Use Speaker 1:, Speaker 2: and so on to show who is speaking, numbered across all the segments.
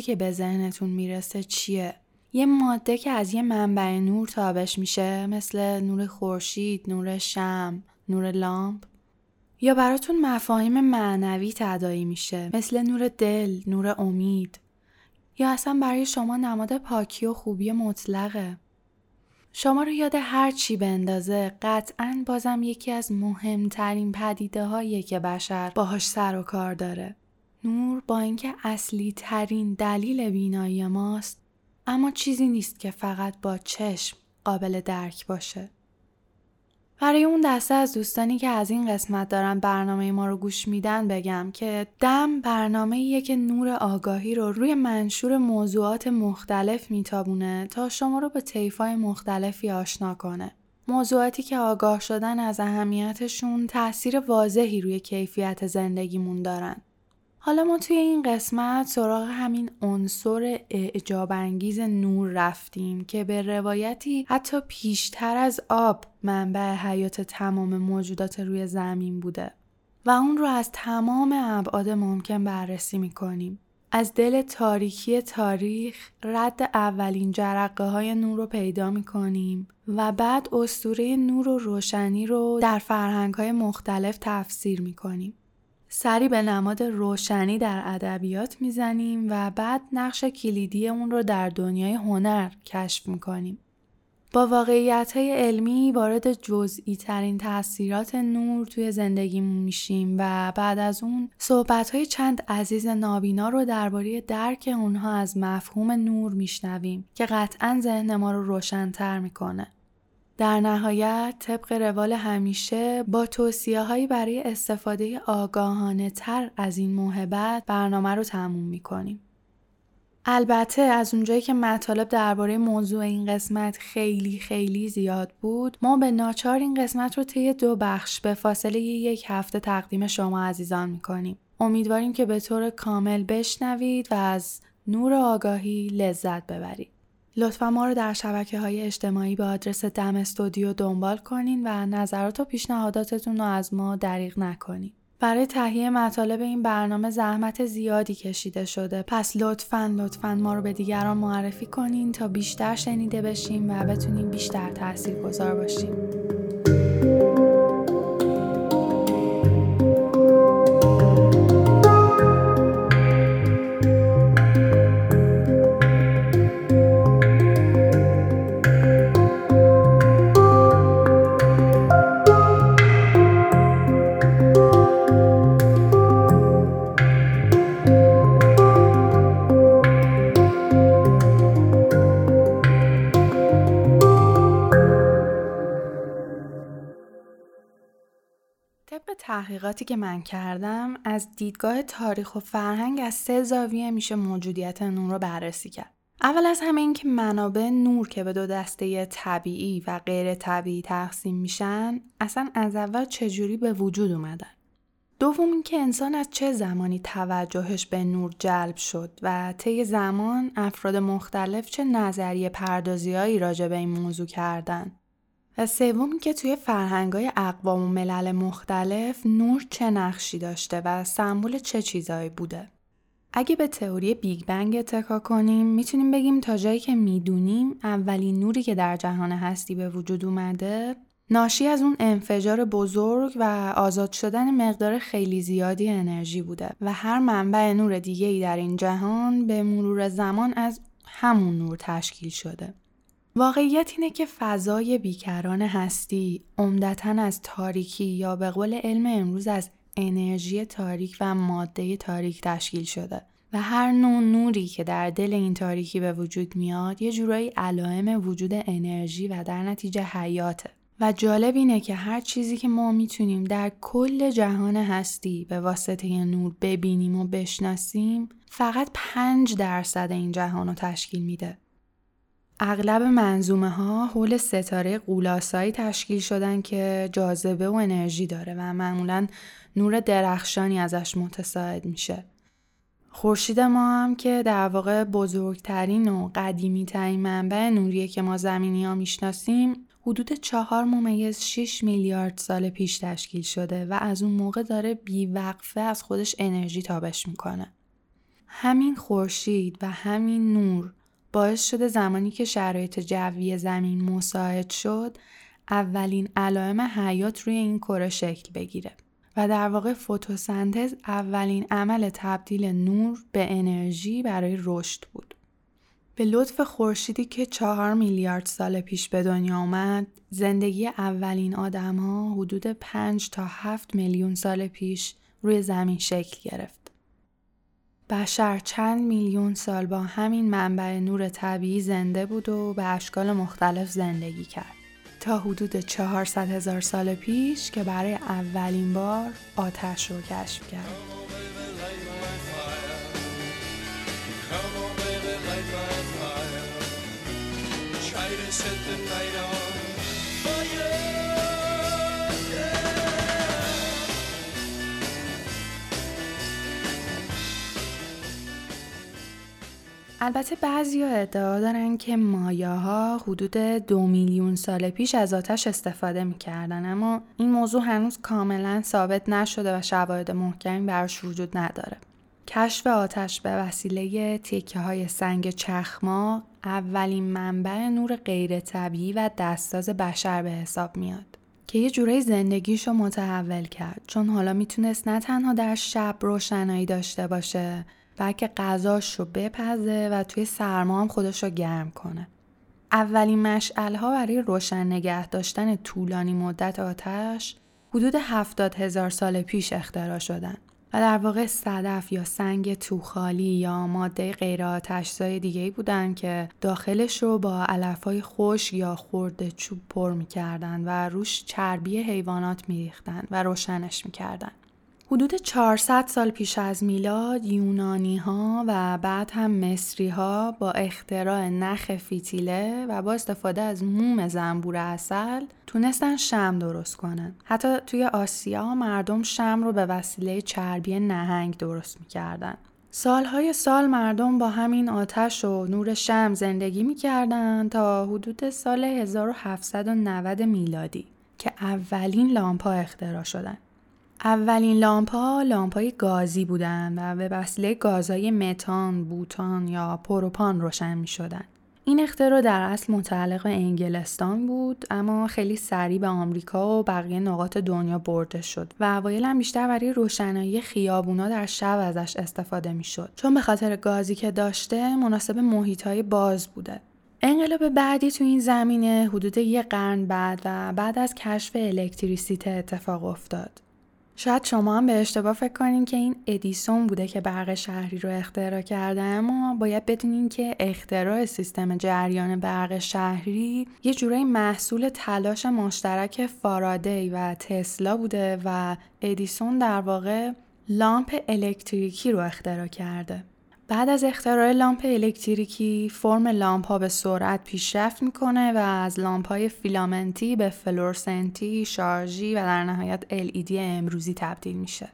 Speaker 1: چیزی که به ذهنتون می‌رسه چیه؟ یه ماده که از یه منبع نور تابش میشه مثل نور خورشید، نور شم، نور لامپ یا براتون مفاهیم معنوی تدایی میشه مثل نور دل، نور امید یا اصلا برای شما نماد پاکی و خوبی مطلقه شما رو یاد هر چی بندازه قطعا بازم یکی از مهمترین پدیده هایی که بشر باهاش سر و کار داره. نور با اینکه اصلی ترین دلیل بینایی ماست اما چیزی نیست که فقط با چشم قابل درک باشه. برای اون دسته از دوستانی که از این قسمت دارن برنامه ما رو گوش میدن بگم که دم برنامه که نور آگاهی رو روی منشور موضوعات مختلف میتابونه تا شما رو به طیفای مختلفی آشنا کنه. موضوعاتی که آگاه شدن از اهمیتشون تاثیر واضحی روی کیفیت زندگیمون دارن. حالا ما توی این قسمت سراغ همین عنصر اعجاب انگیز نور رفتیم که به روایتی حتی پیشتر از آب منبع حیات تمام موجودات روی زمین بوده و اون رو از تمام ابعاد ممکن بررسی می‌کنیم. از دل تاریکی تاریخ رد اولین جرقه های نور رو پیدا می کنیم و بعد استوره نور و روشنی رو در فرهنگ های مختلف تفسیر می کنیم. سری به نماد روشنی در ادبیات می‌زنیم و بعد نقش کلیدی اون رو در دنیای هنر کشف می‌کنیم. با واقعیت های علمی وارد جزئی ترین تاثیرات نور توی زندگیمون میشیم و بعد از اون صحبت های چند عزیز نابینا رو درباره درک اونها از مفهوم نور میشنویم که قطعا ذهن ما رو روشنتر می‌کنه. در نهایت طبق روال همیشه با توصیه هایی برای استفاده آگاهانه تر از این موهبت برنامه رو تموم می کنیم. البته از اونجایی که مطالب درباره موضوع این قسمت خیلی خیلی زیاد بود ما به ناچار این قسمت رو طی دو بخش به فاصله یک هفته تقدیم شما عزیزان می‌کنیم امیدواریم که به طور کامل بشنوید و از نور آگاهی لذت ببرید لطفا ما رو در شبکه های اجتماعی به آدرس دم استودیو دنبال کنین و نظرات و پیشنهاداتتون رو از ما دریغ نکنین. برای تهیه مطالب این برنامه زحمت زیادی کشیده شده پس لطفا لطفا ما رو به دیگران معرفی کنین تا بیشتر شنیده بشیم و بتونیم بیشتر تاثیر گذار باشیم. تحقیقاتی که من کردم از دیدگاه تاریخ و فرهنگ از سه زاویه میشه موجودیت نور رو بررسی کرد. اول از همه این که منابع نور که به دو دسته طبیعی و غیر طبیعی تقسیم میشن اصلا از اول چجوری به وجود اومدن. دوم اینکه انسان از چه زمانی توجهش به نور جلب شد و طی زمان افراد مختلف چه نظریه پردازیهایی راجع به این موضوع کردن. و سوم که توی فرهنگای اقوام و ملل مختلف نور چه نقشی داشته و سمبل چه چیزایی بوده. اگه به تئوری Big Bang اتکا کنیم می‌تونیم بگیم تا جایی که می‌دونیم اولین نوری که در جهان هستی به وجود اومده ناشی از اون انفجار بزرگ و آزاد شدن مقدار خیلی زیادی انرژی بوده و هر منبع نور دیگه ای در این جهان به مرور زمان از همون نور تشکیل شده. واقعیت اینه که فضای بیکران هستی عمدتا از تاریکی یا به قول علم امروز از انرژی تاریک و ماده تاریک تشکیل شده و هر نوع نوری که در دل این تاریکی به وجود میاد یه جورایی علائم وجود انرژی و در نتیجه حیاته. و جالب اینه که هر چیزی که ما می‌تونیم در کل جهان هستی به واسطه نور ببینیم و بشناسیم فقط پنج درصد این جهان رو تشکیل میده. اغلب منظومه ها حول ستاره قولاسایی تشکیل شدن که جاذبه و انرژی داره و معمولا نور درخشانی ازش متساعد میشه. خورشید ما هم که در واقع بزرگترین و قدیمی ترین منبع نوریه که ما زمینی ها می‌شناسیم حدود چهار ممیز 6 میلیارد سال پیش تشکیل شده و از اون موقع داره بیوقفه از خودش انرژی تابش می‌کنه. همین خورشید و همین نور باعث شده زمانی که شرایط جوی زمین مساعد شد اولین علائم حیات روی این کره شکل بگیره و در واقع فتوسنتز اولین عمل تبدیل نور به انرژی برای رشد بود. به لطف خورشیدی که چهار میلیارد سال پیش به دنیا آمد، زندگی اولین آدم ها حدود 5 تا 7 میلیون سال پیش روی زمین شکل گرفت. بشر چند میلیون سال با همین منبع نور طبیعی زنده بود و به اشکال مختلف زندگی کرد. تا حدود 400 هزار سال پیش که برای اولین بار آتش رو کشف کرد. البته بعضی ها ادعا دارن که ها حدود دو میلیون سال پیش از آتش استفاده می‌کردن اما این موضوع هنوز کاملا ثابت نشده و شواهد محکمی براش وجود نداره. کشف آتش به وسیله تیکه های سنگ چخماق اولین منبع نور غیر طبیعی و دستاز بشر به حساب میاد. که یه جوره زندگیش رو متحول کرد چون حالا می‌تونست نه تنها در شب روشنایی داشته باشه بلکه غذاش رو بپزه و توی سرما هم خودش رو گرم کنه. اولین مشعل ها برای روشن نگه داشتن طولانی مدت آتش حدود هفتاد هزار سال پیش اختراع شدن و در واقع صدف یا سنگ توخالی یا ماده غیر آتشزای دیگه بودن که داخلش رو با علفهای خوش یا خورده چوب پر می‌کردن و روش چربی حیوانات میریختن و روشنش می‌کردن. حدود 400 سال پیش از میلاد یونانی ها و بعد هم مصری ها با اختراع نخ فیتیله و با استفاده از موم زنبور اصل تونستن شم درست کنن. حتی توی آسیا مردم شم رو به وسیله چربی نهنگ درست می‌کردن. سالهای سال مردم با همین آتش و نور شم زندگی می‌کردن تا حدود سال 1790 میلادی که اولین لامپا اختراع شدن. اولین لامپ ها لامپ های گازی بودند و به وسیله گازهای متان، بوتان یا پروپان روشن می شدن. این اختراع در اصل متعلق به انگلستان بود اما خیلی سریع به آمریکا و بقیه نقاط دنیا برده شد و اوایل هم بیشتر برای روشنایی خیابونا در شب ازش استفاده می شد چون به خاطر گازی که داشته مناسب محیط های باز بوده. انقلاب بعدی تو این زمینه حدود یک قرن بعد و بعد از کشف الکتریسیته اتفاق افتاد. شاید شما هم به اشتباه فکر کنین که این ادیسون بوده که برق شهری رو اختراع کرده اما باید بدونین که اختراع سیستم جریان برق شهری یه جورایی محصول تلاش مشترک فارادی و تسلا بوده و ادیسون در واقع لامپ الکتریکی رو اختراع کرده. بعد از اختراع لامپ الکتریکی فرم لامپ ها به سرعت پیشرفت می‌کنه و از لامپ های فیلامنتی به فلورسنتی، شارژی و در نهایت LED امروزی تبدیل میشه.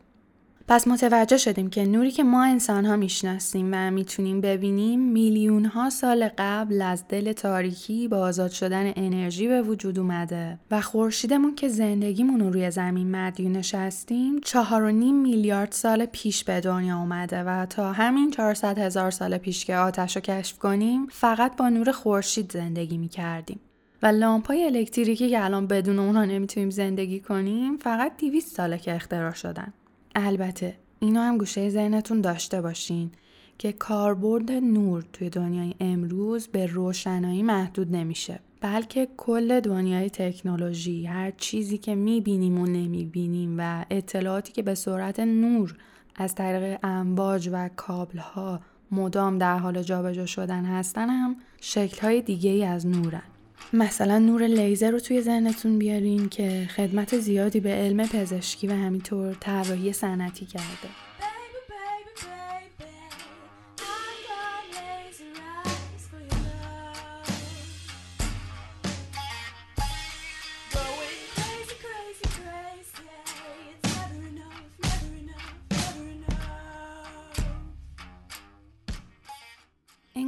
Speaker 1: پس متوجه شدیم که نوری که ما انسان ها می‌شناسیم و می‌تونیم ببینیم میلیون ها سال قبل از دل تاریکی با آزاد شدن انرژی به وجود اومده و خورشیدمون که زندگیمون رو روی زمین مدیونش هستیم چهار و نیم میلیارد سال پیش به دنیا اومده و تا همین 400 هزار سال پیش که آتش رو کشف کنیم فقط با نور خورشید زندگی می‌کردیم. و لامپای الکتریکی که الان بدون اونها نمی‌تونیم زندگی کنیم فقط 200 ساله که اختراع شدن. البته اینو هم گوشه ذهنتون داشته باشین که کاربرد نور توی دنیای امروز به روشنایی محدود نمیشه بلکه کل دنیای تکنولوژی هر چیزی که می‌بینیم و نمی‌بینیم و اطلاعاتی که به صورت نور از طریق امواج و کابل ها مدام در حال جابجا شدن هستن هم شکل های دیگه ای از نورن. مثلا نور لیزر رو توی ذهنتون بیارین که خدمت زیادی به علم پزشکی و همینطور طراحی صنعتی کرده.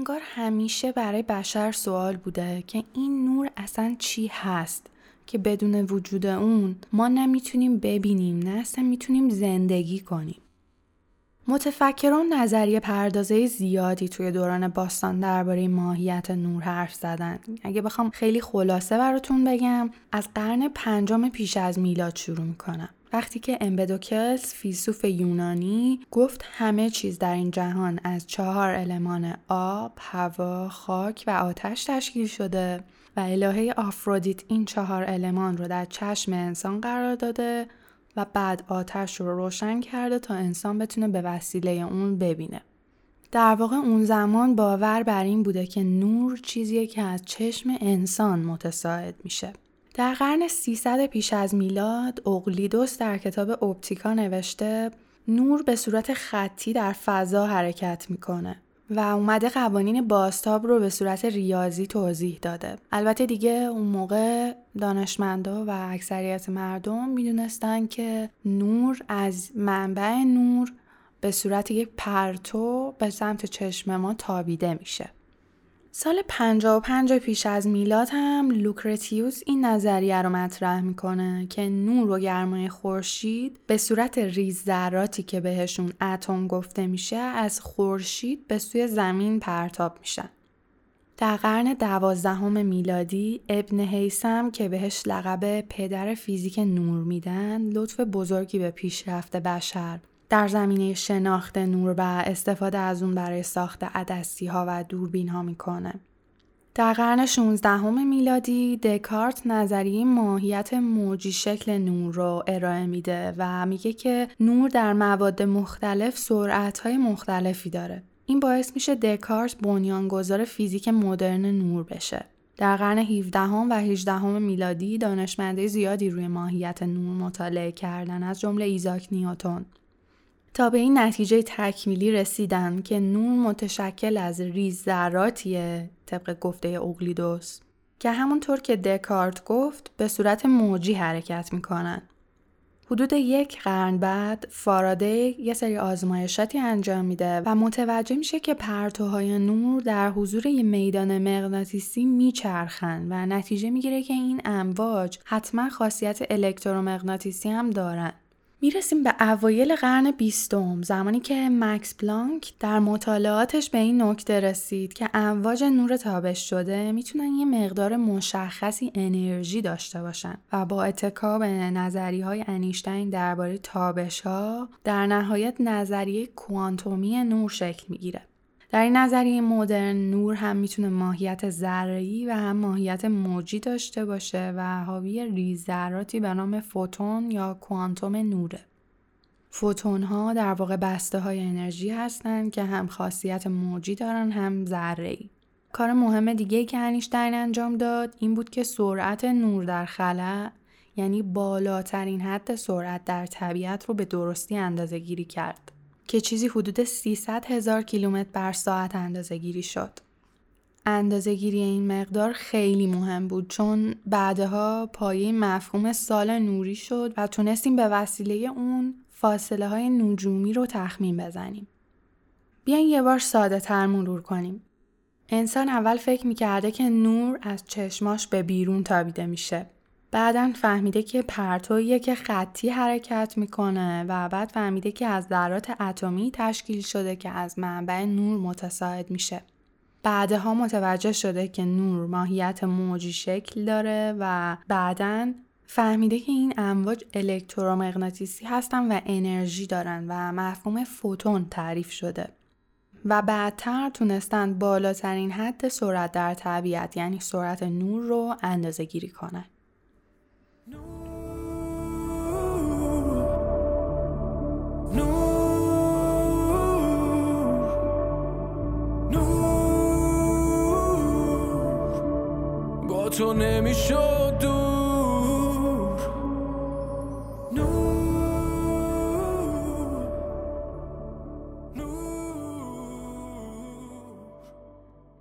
Speaker 1: انگار همیشه برای بشر سوال بوده که این نور اصلا چی هست که بدون وجود اون ما نمی‌تونیم ببینیم نه اصلا می‌تونیم زندگی کنیم. متفکران نظریه پردازه زیادی توی دوران باستان درباره ماهیت نور حرف زدن. اگه بخوام خیلی خلاصه براتون بگم از قرن پنجم پیش از میلاد شروع می‌کنم. وقتی که امبدوکلس فیلسوف یونانی گفت همه چیز در این جهان از چهار المان آب، هوا، خاک و آتش تشکیل شده و الهه آفرودیت این چهار المان رو در چشم انسان قرار داده و بعد آتش رو روشن کرده تا انسان بتونه به وسیله اون ببینه. در واقع اون زمان باور بر این بوده که نور چیزیه که از چشم انسان متساعد میشه. در قرن 300 پیش از میلاد اقلیدوس در کتاب اپتیکا نوشته نور به صورت خطی در فضا حرکت می‌کنه و اومده قوانین بازتاب رو به صورت ریاضی توضیح داده. البته دیگه اون موقع دانشمندا و اکثریت مردم می‌دونستن که نور از منبع نور به صورت یک پرتو به سمت چشم ما تابیده میشه. سال 55 پیش از میلاد هم لوکرتیوس این نظریه رو مطرح می‌کنه که نور و گرمای خورشید به صورت ریز ذراتی که بهشون اتم گفته میشه از خورشید به سوی زمین پرتاب میشن. در قرن دوازدهم میلادی ابن حیسم که بهش لقب پدر فیزیک نور میدن لطف بزرگی به پیشرفت بشر در زمینه شناخت نور و استفاده از اون برای ساخت عدسی ها و دوربین ها می‌کنه. در قرن 16 میلادی دکارت نظریه ماهیت موجی شکل نور رو ارائه میده و میگه که نور در مواد مختلف سرعت های مختلفی داره. این باعث میشه دکارت بنیانگذار فیزیک مدرن نور بشه. در قرن 17 و 18 میلادی دانشمندای زیادی روی ماهیت نور مطالعه کردن از جمله ایزاک نیوتون تا به این نتیجه تکمیلی رسیدن که نور متشکل از ریز ذراتیه طبق گفته اوکلیدوس که همونطور که دکارت گفت به صورت موجی حرکت می‌کنن. حدود یک قرن بعد فاراده یه سری آزمایشاتی انجام میده و متوجه میشه که پرتوهای نور در حضور یه میدان مغناطیسی میچرخن و نتیجه می‌گیره که این امواج حتما خاصیت الکترومغناطیسی هم دارن. می‌رسیم به اوایل قرن بیستم زمانی که مکس بلانک در مطالعاتش به این نکته رسید که امواج نور تابش شده می‌تونن یه مقدار مشخصی انرژی داشته باشن و با اتکا به نظری های انیشتین درباره تابش ها در نهایت نظریه کوانتومی نور شکل می‌گیره. در این نظریه مدرن نور هم می‌تونه ماهیت ذره‌ای و هم ماهیت موجی داشته باشه و حاوی ریزذراتی به نام فوتون یا کوانتوم نوره. فوتون ها در واقع بسته های انرژی هستند که هم خاصیت موجی دارن هم ذره‌ای. کار مهم دیگه که انیشتین انجام داد این بود که سرعت نور در خلا یعنی بالاترین حد سرعت در طبیعت رو به درستی اندازه گیری کرد. که چیزی حدود 300 هزار کیلومتر بر ساعت اندازه گیری شد. اندازه گیری این مقدار خیلی مهم بود چون بعدها پایه مفهوم سال نوری شد و تونستیم به وسیله اون فاصله های نجومی رو تخمین بزنیم. بیاین یه بار ساده تر مرور کنیم. انسان اول فکر می‌کرده که نور از چشماش به بیرون تابیده میشه. بعدا فهمیده که پرتویی که خطی حرکت می‌کنه و بعد فهمیده که از ذرات اتمی تشکیل شده که از منبع نور متساعد میشه. بعدها متوجه شده که نور ماهیت موجی شکل داره و بعدا فهمیده که این امواج الکترومغناطیسی هستن و انرژی دارن و مفهوم فوتون تعریف شده. و بعدتر تونستن بالاترین حد سرعت در طبیعت یعنی سرعت نور رو اندازه گیری کنن. تو نمی‌شد دور.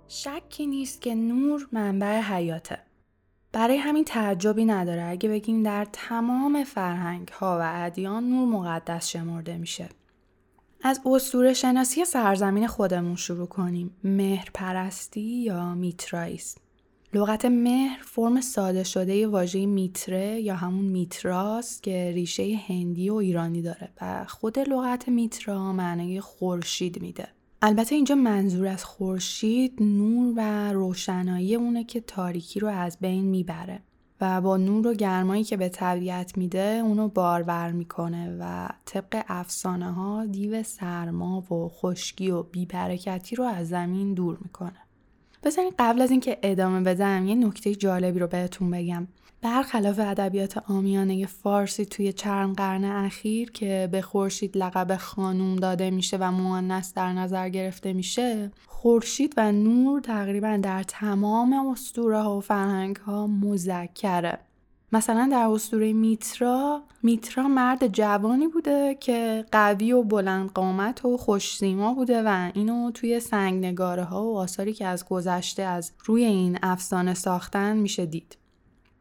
Speaker 1: شکی نیست که نور منبع حیاته. برای همین تعجبی نداره اگه بگیم در تمام فرهنگ ها و ادیان نور مقدس شمرده میشه. از اسطوره شناسی سرزمین خودمون شروع کنیم. مهر پرستی یا میترایس. لغت مهر فرم ساده شده واژه میتره یا همون میتراست که ریشه هندی و ایرانی داره و خود لغت میترا معنای خورشید میده البته اینجا منظور از خورشید نور و روشنایی اونه که تاریکی رو از بین می‌بره و با نور و گرمایی که به طبیعت میده اونو بارور می‌کنه و طبق افسانه ها دیو سرما و خشکی و بیبرکتی رو از زمین دور می‌کنه. بزنین قبل از اینکه ادامه بدم یه نکته جالبی رو بهتون بگم. برخلاف ادبیات آمیانه فارسی توی چند قرن اخیر که به خورشید لقب خانوم داده میشه و مؤنث در نظر گرفته میشه خورشید و نور تقریبا در تمام اسطوره ها و فرهنگ ها مذکره مثلا در اسطوره میترا میترا مرد جوانی بوده که قوی و بلند قامت و خوشسیما بوده و اینو توی سنگ نگاره ها و آثاری که از گذشته از روی این افسانه ساختن میشه دید.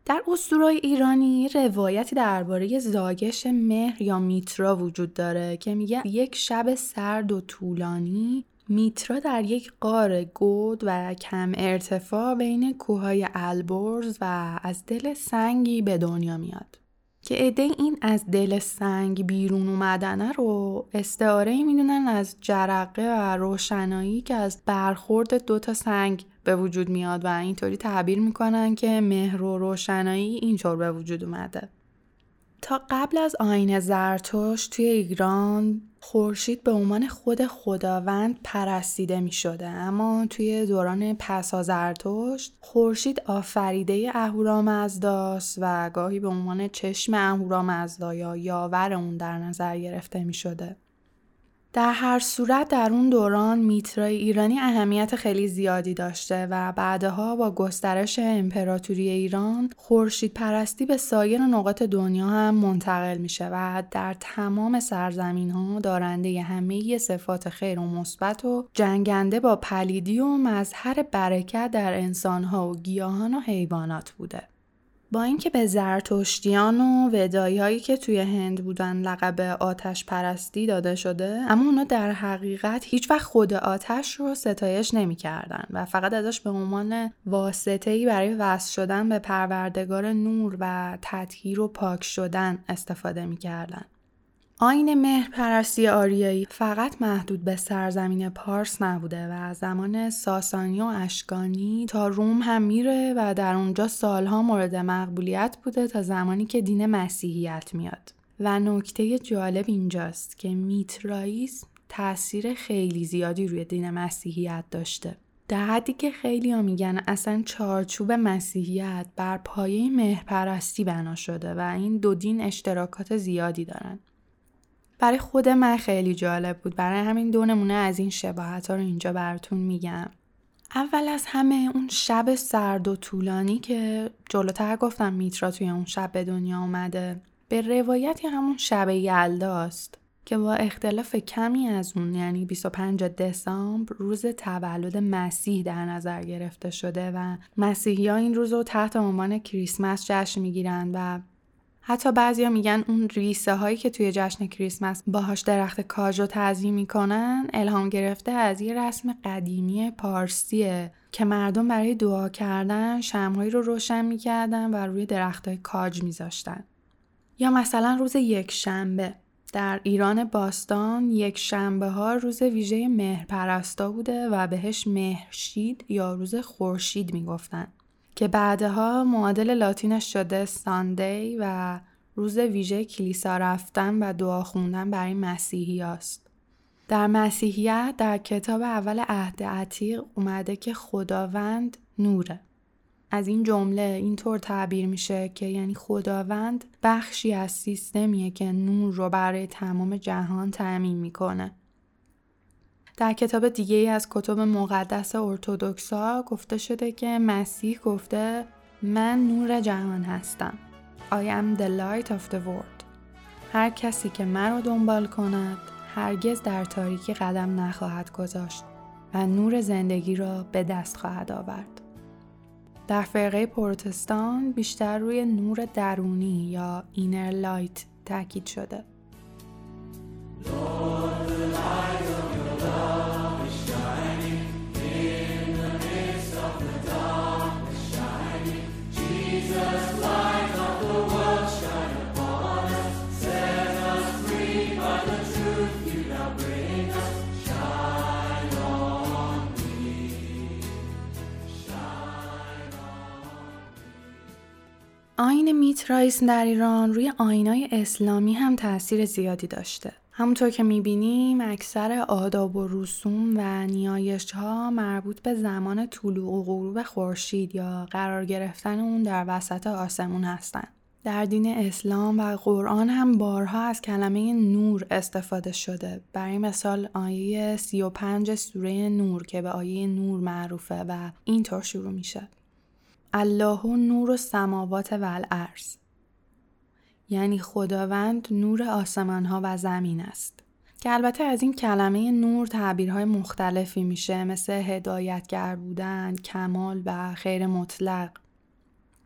Speaker 1: در اسطورهای ایرانی روایتی درباره زاگش مهر یا میترا وجود داره که میگه یک شب سرد و طولانی میترا در یک قار گود و کم ارتفاع بین کوههای البرز و از دل سنگی به دنیا میاد. که عده این از دل سنگ بیرون اومدنه رو استعاره می‌دونن از جرقه و روشنایی که از برخورد دوتا سنگ به وجود میاد و اینطوری تعبیر می‌کنن که مهر و روشنایی اینطور به وجود اومده تا قبل از آین زرتوش توی ایران خورشید به عنوان خود خداوند پرستیده می شده اما توی دوران پسا زرتشت خورشید آفریده اهورامزداست و گاهی به عنوان چشم اهورامزدا یا یاور اون در نظر گرفته می شده. در هر صورت در اون دوران میترای ایرانی اهمیت خیلی زیادی داشته و بعدها با گسترش امپراتوری ایران خورشید پرستی به سایر نقاط دنیا هم منتقل میشه و در تمام سرزمین ها دارنده همه صفات خیر و مثبت و جنگنده با پلیدی و مظهر برکت در انسان ها و گیاهان و حیوانات بوده. با اینکه به زرتشتیان و ودایی هایی که توی هند بودن لقب آتش پرستی داده شده اما اونا در حقیقت هیچ وقت خود آتش رو ستایش نمی‌کردن و فقط ازش به عنوان واسطه ای برای وصل شدن به پروردگار نور و تطهیر و پاک شدن استفاده می‌کردن. آین مهر پرستی آریایی فقط محدود به سرزمین پارس نبوده و زمان ساسانی و اشکانی تا روم هم میره و در اونجا سالها مورد مقبولیت بوده تا زمانی که دین مسیحیت میاد. و نکته جالب اینجاست که میترائیسم تاثیر خیلی زیادی روی دین مسیحیت داشته. در حدی که خیلی ها میگن اصلا چارچوب مسیحیت بر پایه مهرپرستی بنا شده و این دو دین اشتراکات زیادی دارن. برای خود من خیلی جالب بود. برای همین دو نمونه از این شباهت ها رو اینجا براتون میگم. اول از همه اون شب سرد و طولانی که جلوتر گفتم میترا توی اون شب به دنیا اومده به روایتی همون شب یلداست که با اختلاف کمی از اون یعنی 25 دسامبر روز تولد مسیح در نظر گرفته شده و مسیحی ها این روز رو تحت عنوان کریسمس جشن می‌گیرن و حتی بعضیا میگن اون ریسه هایی که توی جشن کریسمس باهاش درخت کاج رو تعظیم می‌کنن الهام گرفته از یه رسم قدیمی پارسیه که مردم برای دعا کردن شمهایی رو روشن می‌کردن و روی درخت های کاج میذاشتن. یا مثلا روز یک شنبه در ایران باستان یک شنبه ها روز ویژه مهر پرستا بوده و بهش مهرشید یا روز خورشید می‌گفتن. که بعدها معادل لاتینش شده ساندی و روز ویژه کلیسا رفتن و دعا خوندن برای مسیحی است. در مسیحیت در کتاب اول عهد عتیق اومده که خداوند نوره. از این جمله اینطور تعبیر میشه که یعنی خداوند بخشی از سیستمیه که نور رو برای تمام جهان تعمین می‌کنه. در کتاب دیگه ای از کتب مقدس ارتودکسا گفته شده که مسیح گفته من نور جهان هستم. I am the light of the world. هر کسی که من رو دنبال کند هرگز در تاریکی قدم نخواهد گذاشت و نور زندگی را به دست خواهد آورد. در فرقه پروتستان بیشتر روی نور درونی یا اینر لایت تاکید شده. آین میترایسم در ایران روی آینای اسلامی هم تاثیر زیادی داشته. همونطور که می‌بینیم اکثر آداب و رسوم و نیایش ها مربوط به زمان طلوع و غروب خورشید یا قرار گرفتن اون در وسط آسمون هستند. در دین اسلام و قرآن هم بارها از کلمه نور استفاده شده. برای مثال آیه 35 سوره نور که به آیه نور معروفه و اینطور شروع میشه. الله نور و سماوات و الارض. یعنی خداوند نور آسمان ها و زمین است. که البته از این کلمه نور تعبیرهای مختلفی میشه مثل هدایتگر بودن، کمال و خیر مطلق.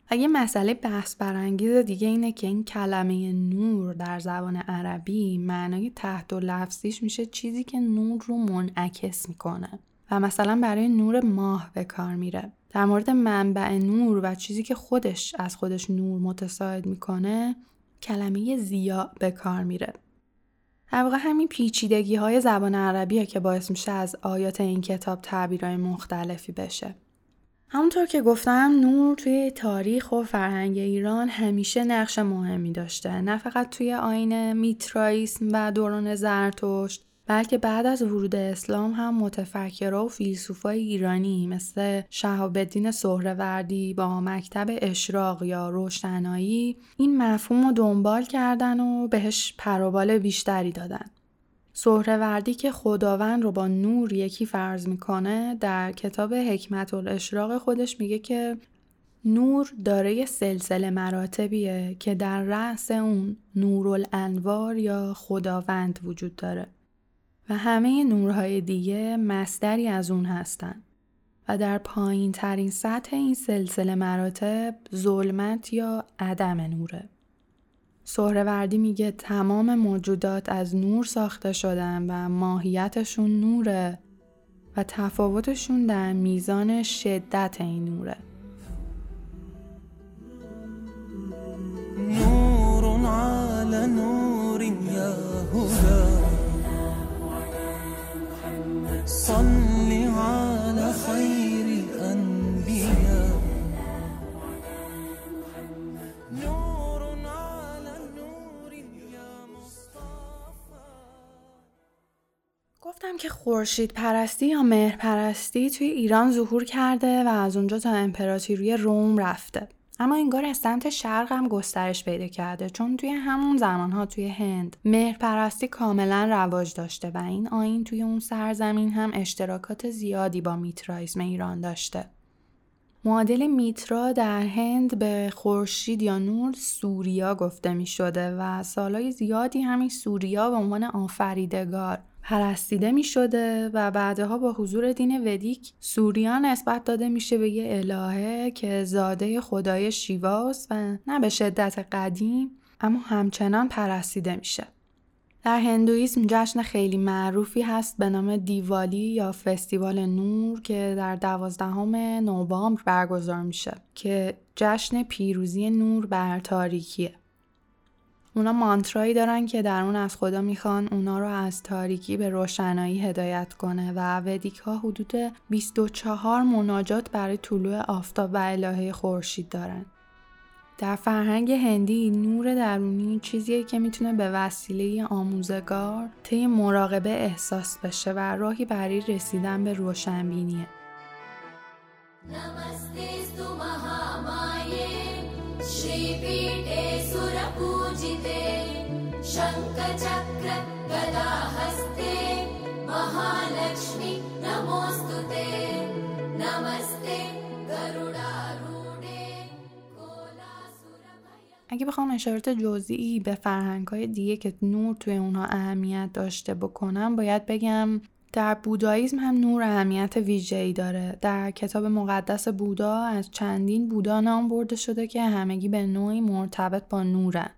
Speaker 1: اگه مسئله بحث برانگیز دیگه اینه که این کلمه نور در زبان عربی معنای تحت و لفظیش میشه چیزی که نور رو منعکس می‌کنه. و مثلا برای نور ماه به کار میره. در مورد منبع نور و چیزی که خودش از خودش نور متساعد می‌کنه کلمه زیا به کار میره. در واقع همین پیچیدگی های زبان عربیه که باعث میشه از آیات این کتاب تعبیرهای مختلفی بشه. همونطور که گفتم نور توی تاریخ و فرهنگ ایران همیشه نقش مهمی داشته. نه فقط توی آین میترائیسم و دوران زرتشت بلکه بعد از ورود اسلام هم متفکرها و فیلسوفای ایرانی مثل شهاب الدین سهروردی با مکتب اشراق یا روشنایی این مفهوم رو دنبال کردن و بهش پروبال بیشتری دادن. سهروردی که خداوند رو با نور یکی فرض می‌کنه در کتاب حکمت الاشراق خودش میگه که نور داره سلسله مراتبیه که در رأس اون نور الانوار یا خداوند وجود داره و همه نورهای دیگه مصدری از اون هستن و در پایین ترین سطح این سلسله مراتب ظلمت یا عدم نوره. سهروردی میگه تمام موجودات از نور ساخته شدن و ماهیتشون نوره و تفاوتشون در میزان شدت این نوره. نور على نور خير نور على مصطفى گفتم که خورشید پرستی یا مهر پرستی توی ایران ظهور کرده و از اونجا تا امپراتوری روم رفته. اما انگار از سمت شرق هم گسترش پیدا کرده چون توی همون زمانها توی هند مهرپرستی کاملا رواج داشته و این آین توی اون سرزمین هم اشتراکات زیادی با میترایزم ایران داشته. معادل میترا در هند به خورشید یا نور سوریا گفته می شده و سالهای زیادی همین سوریا به عنوان آفریدگار پرستیده می شده و بعدها با حضور دین ودیک سوریا نسبت داده میشه به یه الهه که زاده خدای شیواست و نه به شدت قدیم اما همچنان پرستیده میشه. در هندویسم جشن خیلی معروفی هست به نام دیوالی یا فستیوال نور که در دوازدهم نوامبر برگزار میشه که جشن پیروزی نور بر تاریکیه. اونا مانترایی دارن که در اون از خدا می‌خوان اونا رو از تاریکی به روشنایی هدایت کنه و ودیک ها حدود 24 مناجات برای طلوع آفتاب و الهه خورشید دارن. در فرهنگ هندی نور درونی چیزیه که می‌تونه به وسیله آموزگار طی مراقبه احساس بشه و راهی برای رسیدن به روشنبینیه. اگه بخوام اشارات جزئی به فرهنگ های دیگه که نور توی اونها اهمیت داشته بکنم باید بگم در بوداییزم هم نور اهمیت ویژه‌ای داره. در کتاب مقدس بودا از چندین بودا نام برده شده که همگی به نوعی مرتبط با نورن.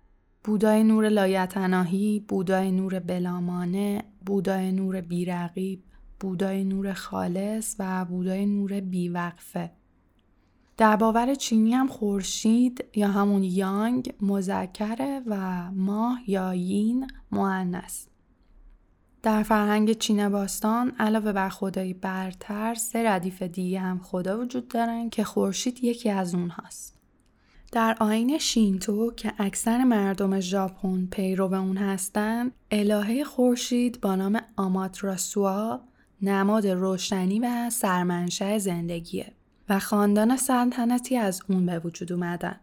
Speaker 1: بودای نور لایتناهی، بودای نور بلامانه، بودای نور بیرقیب، بودای نور خالص و بودای نور بیوقفه. در باور چینی هم خورشید یا همون یانگ مذکره و ماه یا یین معنس. در فرهنگ چین باستان علاوه بر خدای برتر سه ردیف دیگه هم خدا وجود دارن که خورشید یکی از اونهاست. در آین شینتو که اکثر مردم ژاپن پیرو اون هستند، الهه خورشید با نام آماتراسوا نماد روشنی و سرمنشه زندگیه و خاندان سلطنتی از اون به وجود اومدن.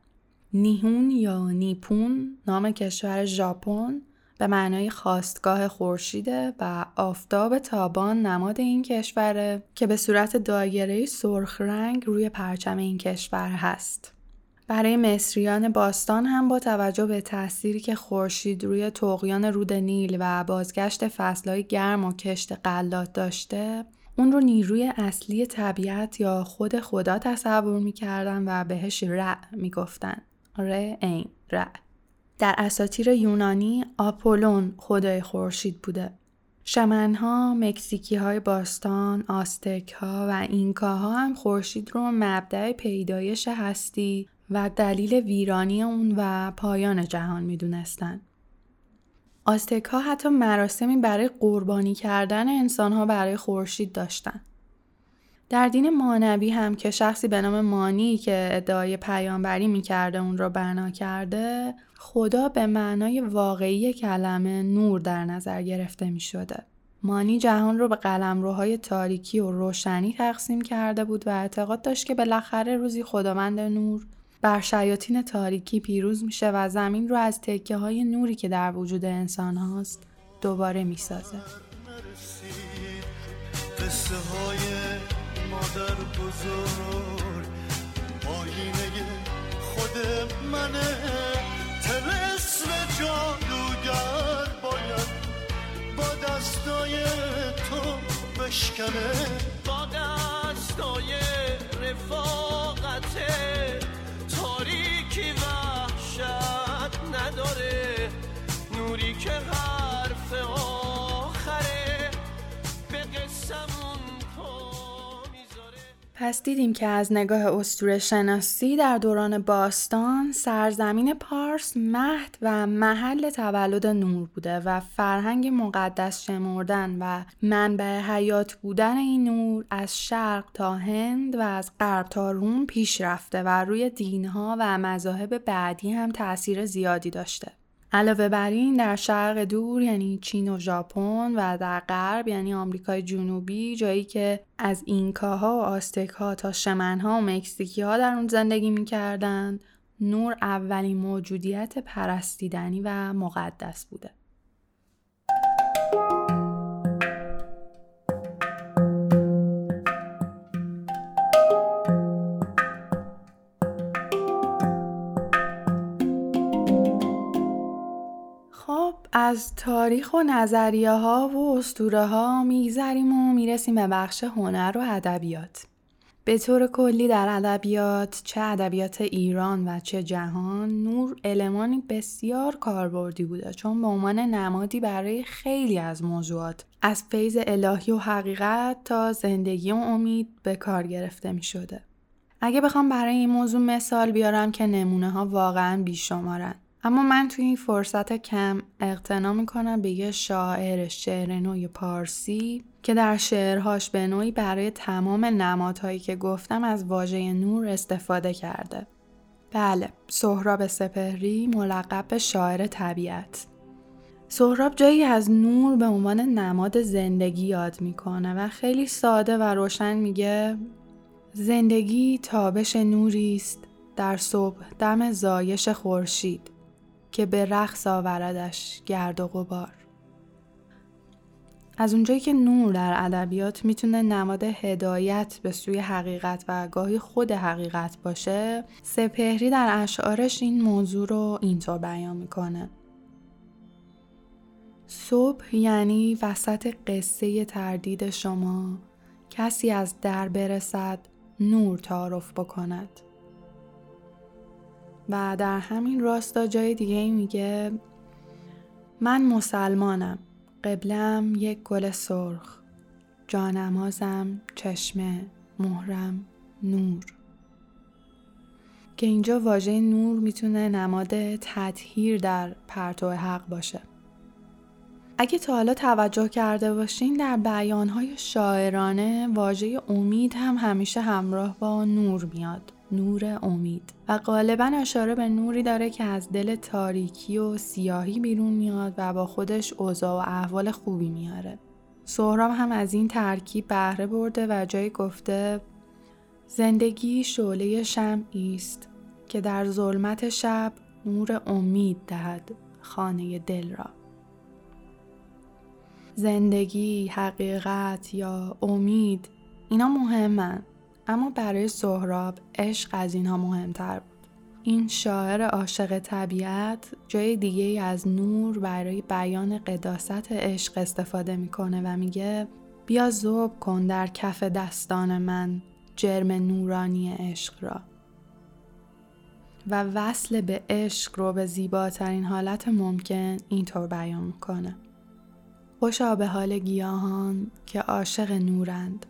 Speaker 1: نیهون یا نیپون نام کشور ژاپن به معنای خواستگاه خورشیده و آفتاب تابان نماد این کشوره که به صورت دایره سرخ رنگ روی پرچم این کشور هست. برای مصریان باستان هم با توجه به تأثیری که خورشید روی تقیان رود نیل و بازگشت فصلهای گرم و کشت قلات داشته اون رو نیروی اصلی طبیعت یا خود خدا تصور می‌کردن و بهش رع می‌گفتن. ره این رع در اساطیر یونانی آپولون خدای خورشید بوده. شمنها، مکزیکی های باستان، آستک ها و اینکاها هم خورشید رو مبدع پیدایش هستی و دلیل ویرانی اون و پایان جهان می‌دونستن. آستک ها حتی مراسمی برای قربانی کردن انسان ها برای خورشید داشتن. در دین مانوی هم که شخصی به نام مانی که ادعای پیامبری می‌کرده اون را بنا کرده خدا به معنای واقعی کلمه نور در نظر گرفته می شده. مانی جهان رو به قلمروهای تاریکی و روشنی تقسیم کرده بود و اعتقاد داشت که بالاخره روزی خداوند نور بر شیاطین تاریکی پیروز میشه و زمین رو از تکه های نوری که در وجود انسان هاست دوباره می‌سازه. قصه های مادر بزرگ آینه خود منه تلسم جادوگر باید با دستای تو بشکنه با دستای رفاقته پس دیدیم که از نگاه استور شناسی در دوران باستان سرزمین پارس مهد و محل تولد نور بوده و فرهنگ مقدس شمردن و منبع حیات بودن این نور از شرق تا هند و از غرب تا روم پیش رفته و روی دینها و مذاهب بعدی هم تاثیر زیادی داشته. علاوه بر این در شرق دور یعنی چین و ژاپن و در غرب یعنی آمریکای جنوبی جایی که از اینکاها و آستکها تا شمنها و مکزیکی ها در اون زندگی می‌کردند نور اولین موجودیت پرستیدنی و مقدس بوده. از تاریخ و نظریه ها و اسطوره ها میگذریم و می‌رسیم به بخش هنر و ادبیات. به طور کلی در ادبیات چه ادبیات ایران و چه جهان نور المانی بسیار کاربردی بوده چون به عنوان نمادی برای خیلی از موضوعات از فیض الهی و حقیقت تا زندگی و امید به کار گرفته می شده. اگه بخوام برای این موضوع مثال بیارم که نمونه ها واقعا بیشمارن اما من توی این فرصت کم اقتنا می‌کنم به یه شاعر شعر نوی پارسی که در شعرهاش به نوعی برای تمام نمادهایی که گفتم از واژه نور استفاده کرده. بله، سهراب سپهری ملقب به شاعر طبیعت. سهراب جایی از نور به عنوان نماد زندگی یاد می‌کنه و خیلی ساده و روشن میگه زندگی تابش نوری است در صبح دم زایش خورشید که به رقص آوردش گرد و غبار. از اونجایی که نور در ادبیات می‌تونه نماد هدایت به سوی حقیقت و گاهی خود حقیقت باشه سپهری در اشعارش این موضوع رو اینطور بیان می‌کنه. صبح یعنی وسط قصه تردید شما کسی از در برسد نور تعارف بکند. و در همین راستا جای دیگه میگه من مسلمانم. قبلم یک گل سرخ. جانمازم چشمه مهرم نور. که اینجا واژه نور می‌تونه نماد تطهیر در پرتو حق باشه. اگه تا حالا توجه کرده باشین در بیانهای شاعرانه واژه امید هم همیشه همراه با نور میاد. نور امید. و غالبا اشاره به نوری داره که از دل تاریکی و سیاهی بیرون میاد و با خودش اوضاع و احوال خوبی میاره. سهراب هم از این ترکیب بهره برده و جایی گفته زندگی شعله شمعی است که در ظلمت شب نور امید دهد خانه دل را. زندگی، حقیقت یا امید اینا مهمن. اما برای سهراب عشق از اینها مهمتر بود. این شاعر عاشق طبیعت جای دیگه از نور برای بیان قداست عشق استفاده می‌کنه و میگه بیا زوب کن در کف دستان من جرم نورانی عشق را. و وصل به عشق رو به زیباترین حالت ممکن اینطور بیان می‌کنه. خوشا به حال گیاهان که عاشق نورند.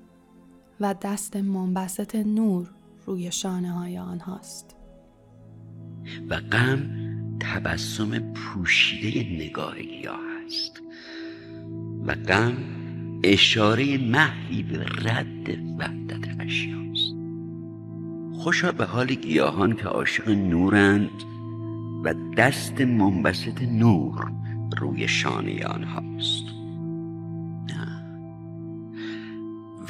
Speaker 1: و دست منبسط نور روی شانه های آنهاست.
Speaker 2: و غم تبسم پوشیده نگاه گیاه است. و غم اشاره محوی به رد وحدت اشیاست. خوشا به حال گیاهان که عاشق نورند و دست منبسط نور روی شانه آنهاست.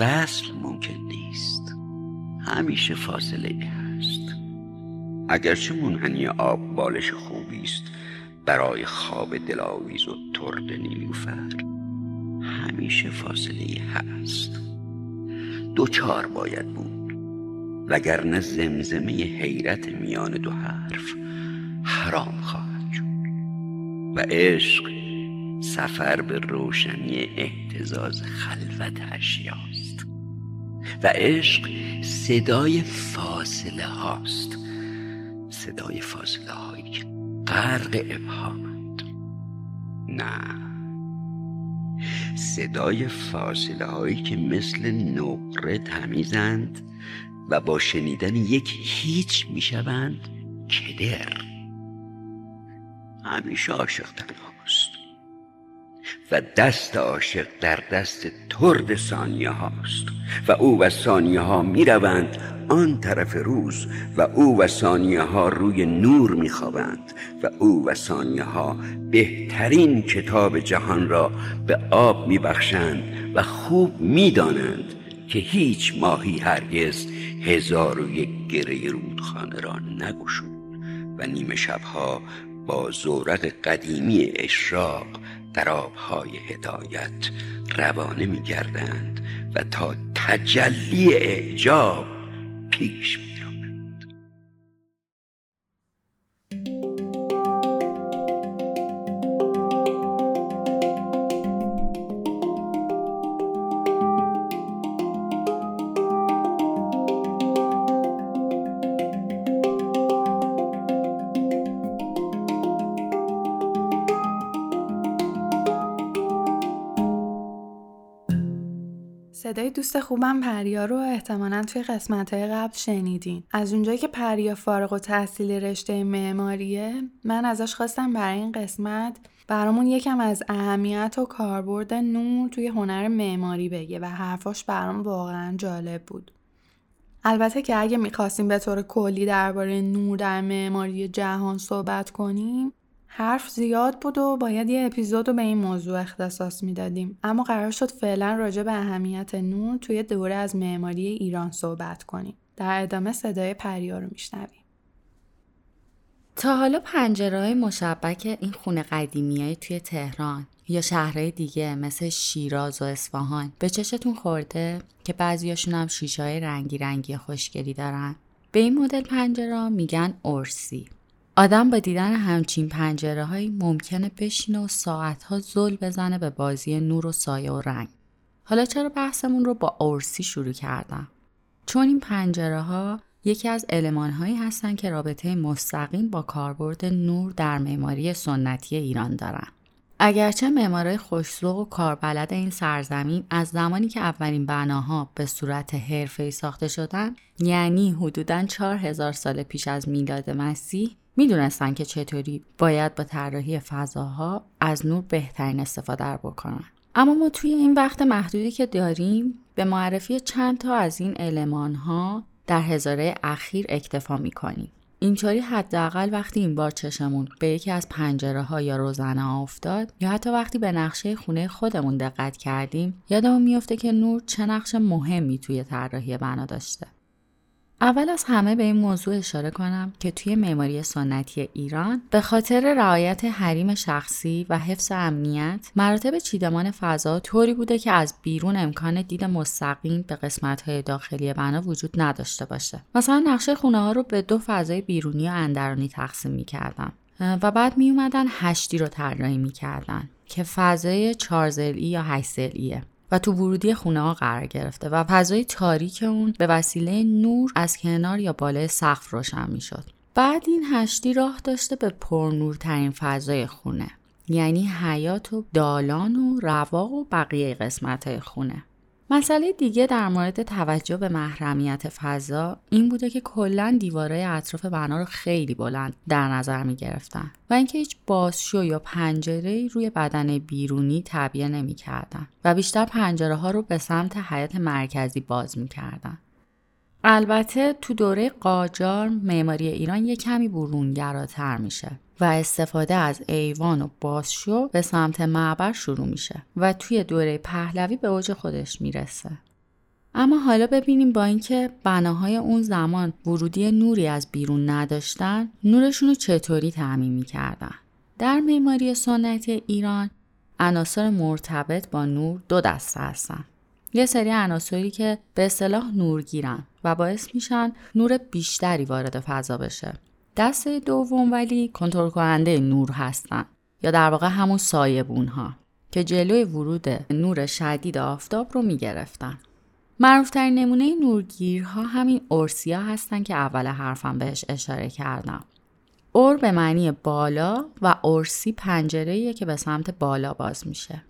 Speaker 2: وصل ممکن نیست. همیشه فاصله هست. اگرچه منحنی آب بالش خوبی است برای خواب دلاویز و ترد نیلوفر همیشه فاصله هست. دوچار باید بود. وگرنه زمزمه حیرت میان دو حرف حرام خواهد شد. و عشق سفر به روشنی احتزاز خلوت اشیاست. و عشق صدای فاصله هاست. صدای فاصله هایی که غرق ابهامند. نه. صدای فاصله هایی که مثل نقره تمیزند و با شنیدن یک هیچ می‌شوند کدر. همیشه عاشق تنهاست. و دست عاشق در دست ترد ثانیه هاست. و او و ثانیه ها می روند آن طرف روز و او و ثانیه ها روی نور می خوابند و او و ثانیه ها بهترین کتاب جهان را به آب می بخشند و خوب می دانند که هیچ ماهی هرگز هزار و یک گره رودخانه را نگشود و نیمه شبها با زورق قدیمی اشراق در آبهای هدایت روانه می گردند و تا تجلی اعجاب پیش می
Speaker 1: دوست خوبم پریا رو احتمالا توی قسمت قبل شنیدین. از اونجایی که پریا فارغ و تحصیل رشته معماریه من ازش خواستم برای این قسمت برامون یکم از اهمیت و کاربرد نور توی هنر معماری بگه و حرفاش برام واقعا جالب بود. البته که اگه می‌خواستیم به طور کلی درباره نور در معماری جهان صحبت کنیم حرف زیاد بود و باید یه اپیزود رو به این موضوع اختصاص می‌دادیم. اما قرار شد فعلا راجع به اهمیت نور توی دوره از معماری ایران صحبت کنیم. در ادامه صدای پریا رو میشنویم.
Speaker 3: تا حالا پنجره های مشبک این خونه قدیمی توی تهران یا شهرهای دیگه مثل شیراز و اصفهان به چشتون خورده که بعضیاشون هم شیشه های رنگی رنگی خوشگلی دارن؟ به این مدل پنجره میگن ارسی. آدم با دیدن همچین پنجره هایی ممکنه بشینه و ساعتها زل بزنه به بازی نور و سایه و رنگ. حالا چرا بحثمون رو با اورسی شروع کردم؟ چون این پنجره ها یکی از علمان هایی هستن که رابطه مستقیم با کاربرد نور در معماری سنتی ایران دارن. اگرچه معمارای خوشزوق و کاربلد این سرزمین از زمانی که اولین بناها به صورت حرفه‌ای ساخته شدن یعنی حدوداً 4000 سال پیش از میلاد مسیح می‌دونستن که چطوری باید با طراحی فضاها از نور بهترین استفاده رو بکنن اما ما توی این وقت محدودی که داریم به معرفی چند تا از این علمان ها در هزاره اخیر اکتفا می‌کنیم. اینطوری حداقل وقتی این بار چشمون به یکی از پنجره ها یا روزنه ها افتاد یا حتی وقتی به نقشه خونه خودمون دقت کردیم یادمون میفته که نور چه نقش مهمی توی طراحی بنا داشته. اول از همه به این موضوع اشاره کنم که توی معماری سنتی ایران به خاطر رعایت حریم شخصی و حفظ امنیت مراتب چیدمان فضا طوری بوده که از بیرون امکان دید مستقیم به قسمت‌های داخلی بنا وجود نداشته باشه. مثلا نقشه خونه ها رو به دو فضای بیرونی و اندرونی تقسیم می‌کردن. و بعد می اومدن هشتی رو طراحی می‌کردن که فضای چارزلی یا هشت و تو ورودی خونه ها قرار گرفته و فضای تاریک اون به وسیله نور از کنار یا بالای سقف روشن می شد. بعد این هشتی راه داشته به پرنورترین فضای خونه یعنی حیات و دالان و رواق و بقیه قسمت های خونه مسئله دیگه در مورد توجه به محرمیت فضا این بوده که کلا دیوارای اطراف بنا رو خیلی بلند در نظر می گرفتن و اینکه هیچ بازشو یا پنجره روی بدن بیرونی تعبیه نمی کردن و بیشتر پنجره ها رو به سمت حیات مرکزی باز می کردن. البته تو دوره قاجار معماری ایران یه کمی برونگراتر میشه و استفاده از ایوان و بازشو به سمت معبر شروع میشه و توی دوره پهلوی به اوج خودش می‌رسه. اما حالا ببینیم با اینکه بناهای اون زمان ورودی نوری از بیرون نداشتن نورشون رو چطوری تعمین می‌کردن. در معماری سنتی ایران عناصر مرتبط با نور دو دسته هستن. یه سری عناصری که به اصطلاح نورگیرن و باعث میشن نور بیشتری وارد فضا بشه. دسته دوم ولی کنترل کننده نور هستن. یا در واقع همون سایبون ها که جلوی ورود نور شدید آفتاب رو می‌گرفتن. معروفترین نمونه نورگیرها همین اورسیا هستن که اول حرفم بهش اشاره کردم. اور به معنی بالا و اورسی پنجره که به سمت بالا باز میشه.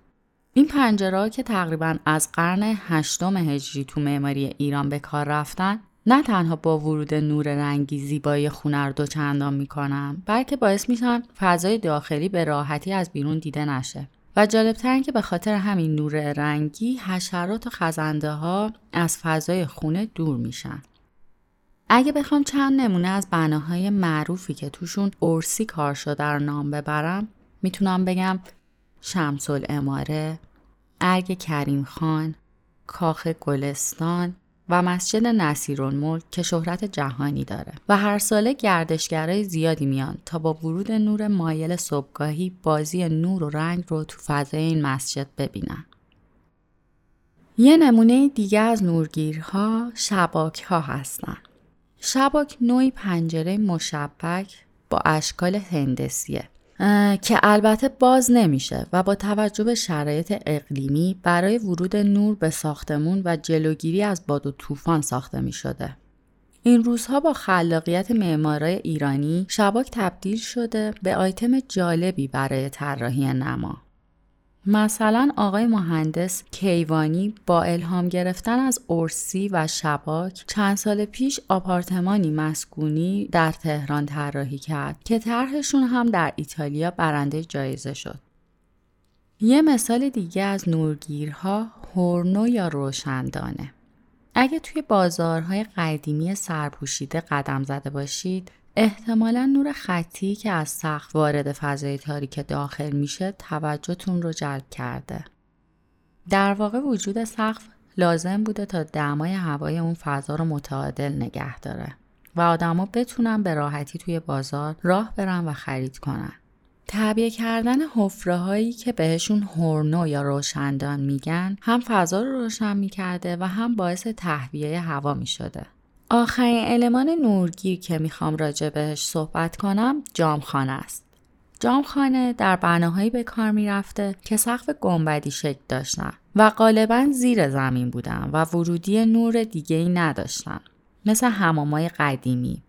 Speaker 3: این پنجره که تقریبا از قرن هشتم هجری تو معماری ایران به کار رفتن نه تنها با ورود نور رنگی زیبایی خونه رو دوچندان می‌کنن بلکه باعث میشن فضای داخلی به راحتی از بیرون دیده نشه. و جالبتر که به خاطر همین نور رنگی حشرات و خزنده ها از فضای خونه دور میشن. اگه بخوام چند نمونه از بناهای معروفی که توشون ارسی کار شده رو نام ببرم می‌تونم بگم شمس الاماره، ارگ کریم خان، کاخ گلستان و مسجد نصیرالملک که شهرت جهانی داره و هر ساله گردشگرای زیادی میان تا با ورود نور مایل صبحگاهی بازی نور و رنگ رو تو فضای این مسجد ببینن. یه نمونه دیگه از نورگیرها شباک ها هستن. شباک نوعی پنجره مشبک با اشکال هندسیه که البته باز نمیشه و با توجه به شرایط اقلیمی برای ورود نور به ساختمون و جلوگیری از باد و طوفان ساخته می شده. این روزها با خلاقیت معمارای ایرانی شباک تبدیل شده به آیتم جالبی برای طراحی نما. مثلا آقای مهندس کیوانی با الهام گرفتن از ارسی و شباک چند سال پیش آپارتمانی مسکونی در تهران طراحی کرد که طرحشون هم در ایتالیا برنده جایزه شد. یه مثال دیگه از نورگیرها هورنو یا روشندانه. اگه توی بازارهای قدیمی سرپوشیده قدم زده باشید احتمالا نور خطی که از سقف وارد فضای تاریک داخل میشه توجهتون رو جلب کرده. در واقع وجود سقف لازم بوده تا دمای هوای اون فضا رو متعادل نگه داره و آدما بتونن به راحتی توی بازار راه برن و خرید کنن. تعبیه کردن حفره هایی که بهشون هورنو یا روشندان میگن هم فضا رو روشن می‌کرده و هم باعث تهویه هوا می‌شده. آخرین المان نورگیر که می‌خوام راجع بهش صحبت کنم جامخانه است. جامخانه در بناهایی به کار می‌رفته که سقف گنبدی شکل داشتن و غالبا زیر زمین بودن و ورودی نور دیگه ای نداشتن. مثل همامای قدیمی.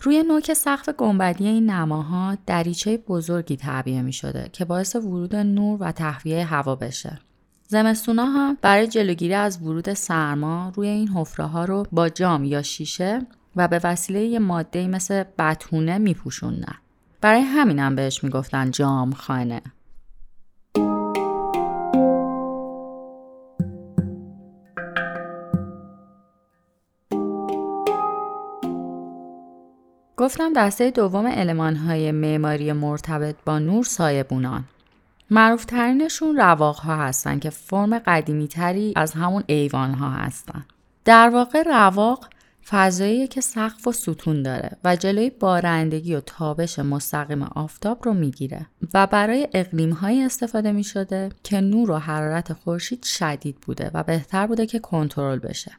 Speaker 3: روی نوک سقف گنبدی این نماها دریچه بزرگی تعبیه می شده که باعث ورود نور و تهویه هوا بشه. زمستونا هم برای جلوگیری از ورود سرما روی این حفره ها رو با جام یا شیشه و به وسیله یه ماده مثل بتونه میپوشوندن. برای همینم بهش می‌گفتن جام خانه. گفتم دسته دوم های معماری مرتبط با نور سایبونان معروفترینشون رواق ها هستن که فرم قدیمی تری از همون ایوان ها هستن در واقع رواق فضایی که سقف و ستون داره و جلوی بارندگی و تابش مستقیم آفتاب رو می‌گیره و برای اقلیم های استفاده می شده که نور و حرارت خورشید شدید بوده و بهتر بوده که کنترل بشه.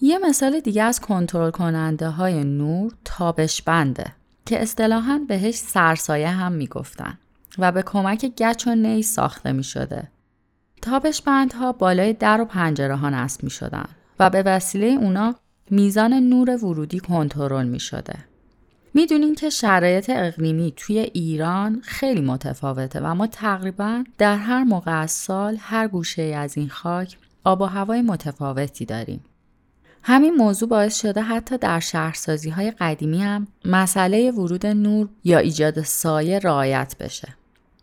Speaker 3: یه مثال دیگه از کنترل کننده های نور تابش بنده که اصطلاحا بهش سرسایه هم می‌گفتن و به کمک گچ و نی ساخته می شده. تابش بندها بالای در و پنجره ها نصب می شدن و به وسیله اونا میزان نور ورودی کنترل می شده. می‌دونین که شرایط اقلیمی توی ایران خیلی متفاوته و ما تقریبا در هر موقع از سال هر گوشه از این خاک آب و هوای متفاوتی داریم. همین موضوع باعث شده حتی در شهرسازی های قدیمی هم مسئله ورود نور یا ایجاد سایه رعایت بشه.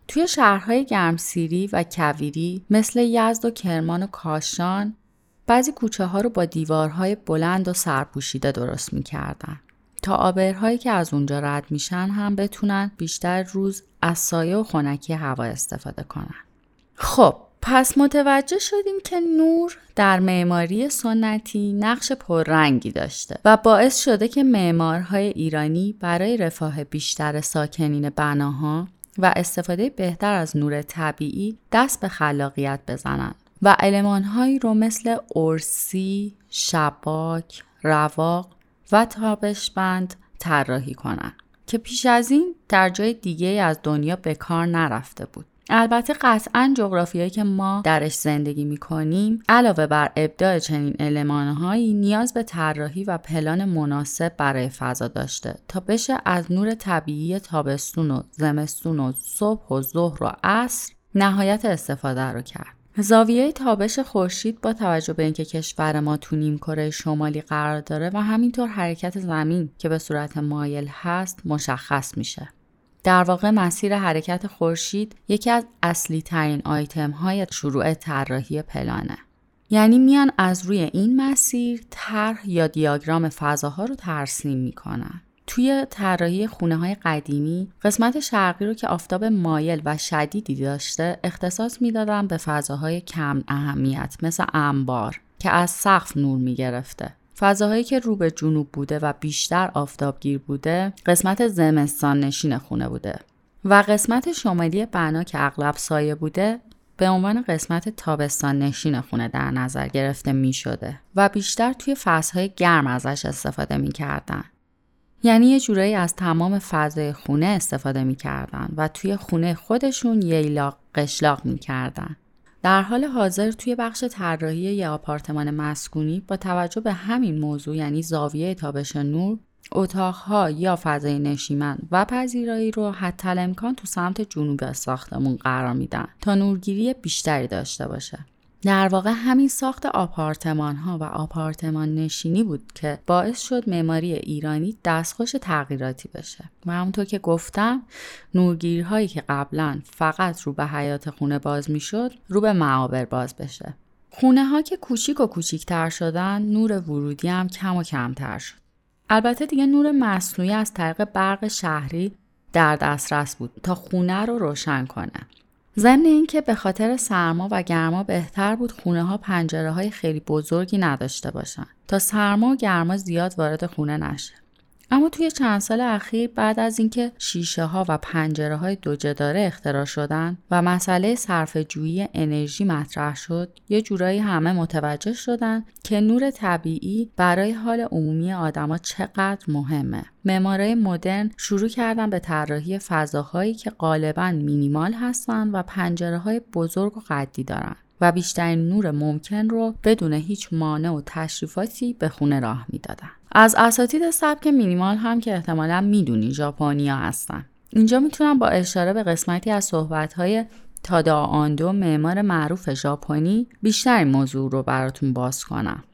Speaker 3: توی شهرهای گرمسیری و کویری مثل یزد و کرمان و کاشان بعضی کوچه ها رو با دیوارهای بلند و سرپوشیده درست می‌کردن تا آبرهایی که از اونجا رد میشن هم بتونن بیشتر روز از سایه و خنکی هوا استفاده کنن. خب پس متوجه شدیم که نور در معماری سنتی نقش پررنگی داشته و باعث شده که معمارهای ایرانی برای رفاه بیشتر ساکنین بناها و استفاده بهتر از نور طبیعی دست به خلاقیت بزنند و علمانهایی رو مثل ارسی، شباک، رواق و تابشبند طراحی کنند که پیش از این در جای دیگه از دنیا به کار نرفته بود. البته قطعا جغرافیایی که ما درش زندگی می کنیم علاوه بر ابداع چنین علمانهایی نیاز به طراحی و پلان مناسب برای فضا داشته تا بشه از نور طبیعی تابستون و زمستون و صبح و ظهر و عصر نهایت استفاده رو کرد. زاویه تابش خورشید با توجه به اینکه کشور ما تو نیم کره شمالی قرار داره و همینطور حرکت زمین که به صورت مایل هست مشخص میشه. در واقع مسیر حرکت خورشید یکی از اصلی ترین آیتم های شروع طراحی پلانه. یعنی میان از روی این مسیر طرح یا دیاگرام فضاها رو ترسیم می‌کنن. توی طراحی خونه های قدیمی قسمت شرقی رو که آفتاب مایل و شدیدی داشته اختصاص می‌دادن به فضاهای کم اهمیت مثل انبار که از سقف نور می‌گرفته فضاهایی که رو به جنوب بوده و بیشتر آفتابگیر بوده قسمت زمستان نشین خونه بوده و قسمت شمالی بنا که اغلب سایه بوده به عنوان قسمت تابستان نشین خونه در نظر گرفته می شده و بیشتر توی فصلهای گرم ازش استفاده می کردن. یعنی یه جورایی از تمام فضای خونه استفاده می‌کردن و توی خونه خودشون ییلاق قشلاق می‌کردن. در حال حاضر توی بخش طراحی یه آپارتمان مسکونی با توجه به همین موضوع یعنی زاویه تابش نور اتاقها یا فضای نشیمن و پذیرایی رو حتی امکان تو سمت جنوب ساختمون قرار میدن تا نورگیری بیشتری داشته باشه. در واقع همین ساخت آپارتمان ها و آپارتمان نشینی بود که باعث شد معماری ایرانی دستخوش تغییراتی بشه. و همونطور که گفتم نورگیرهایی که قبلا فقط رو به حیات خونه باز می‌شد رو به معابر باز بشه. خونه ها که کوچیک و کوچیکتر شدن نور ورودی هم کم و کمتر شد. البته دیگه نور مصنوعی از طریق برق شهری در دسترس بود تا خونه رو روشن کنه. ضمن اینکه به خاطر سرما و گرما بهتر بود خونه ها پنجره های خیلی بزرگی نداشته باشن تا سرما و گرما زیاد وارد خونه نشه. اما توی چند سال اخیر بعد از اینکه شیشه ها و پنجره های دو جداره اختراع شدن و مسئله صرف جویی انرژی مطرح شد یه جورایی همه متوجه شدن که نور طبیعی برای حال عمومی آدما چقدر مهمه معمارای مدرن شروع کردن به طراحی فضاهایی که غالبا مینیمال هستن و پنجره های بزرگ و قدی دارن و بیشترین نور ممکن رو بدون هیچ مانع و تشریفاتی به خونه راه می‌دادن. از اساتید سبک مینیمال هم که احتمالا می‌دونی ژاپنیا هستن. اینجا می‌تونم با اشاره به قسمتی از صحبتهای تادا آندو معمار معروف ژاپنی بیشتر این موضوع رو براتون باز کنم.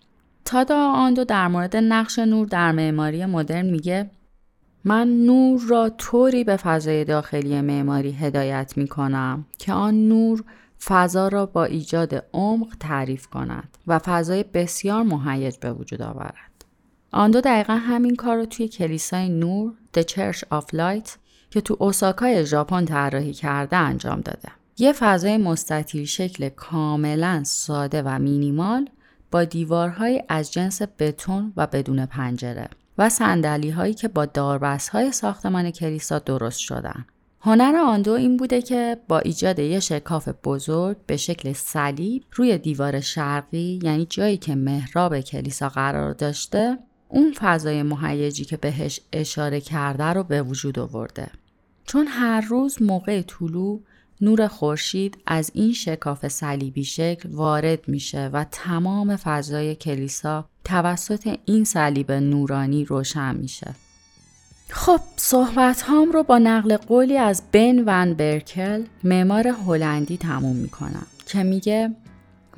Speaker 3: تادا آندو در مورد نقش نور در معماری مدرن میگه من نور را طوری به فضای داخلی معماری هدایت می کنم که آن نور فضا را با ایجاد عمق تعریف کند و فضای بسیار مهیج به وجود آورد. آندو دقیقا همین کار رو توی کلیسای نور The Church of Light که تو اوساکای ژاپن طراحی کرده انجام داده. یه فضای مستطیل شکل کاملا ساده و مینیمال با دیوارهای از جنس بتون و بدون پنجره و سندلی هایی که با داربست های ساختمان کلیسا درست شدن. هنر آندو این بوده که با ایجاد یه شکاف بزرگ به شکل صلیب روی دیوار شرقی یعنی جایی که محراب کلیسا قرار داشته اون فضای مهیجی که بهش اشاره کرده رو به وجود آورده. چون هر روز موقع طلوع نور خورشید از این شکاف صلیبی شکل وارد میشه و تمام فضای کلیسا توسط این صلیب نورانی روشن میشه. خب صحبت هام رو با نقل قولی از بن ون برکل معمار هلندی تموم می‌کنم که میگه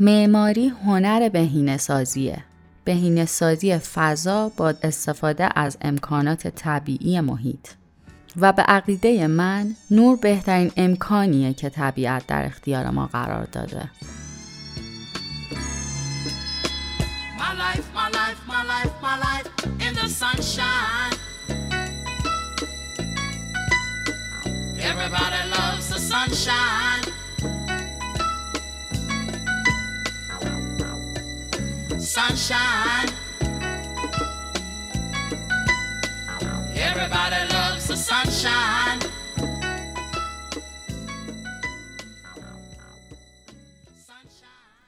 Speaker 3: معماری هنر بهینه سازیه بهینه سازی فضا با استفاده از امکانات طبیعی محیط. و به عقیده من نور بهترین امکانیه که طبیعت در اختیار ما قرار داده. Everybody loves the sunshine. Sunshine. Everybody loves the sunshine.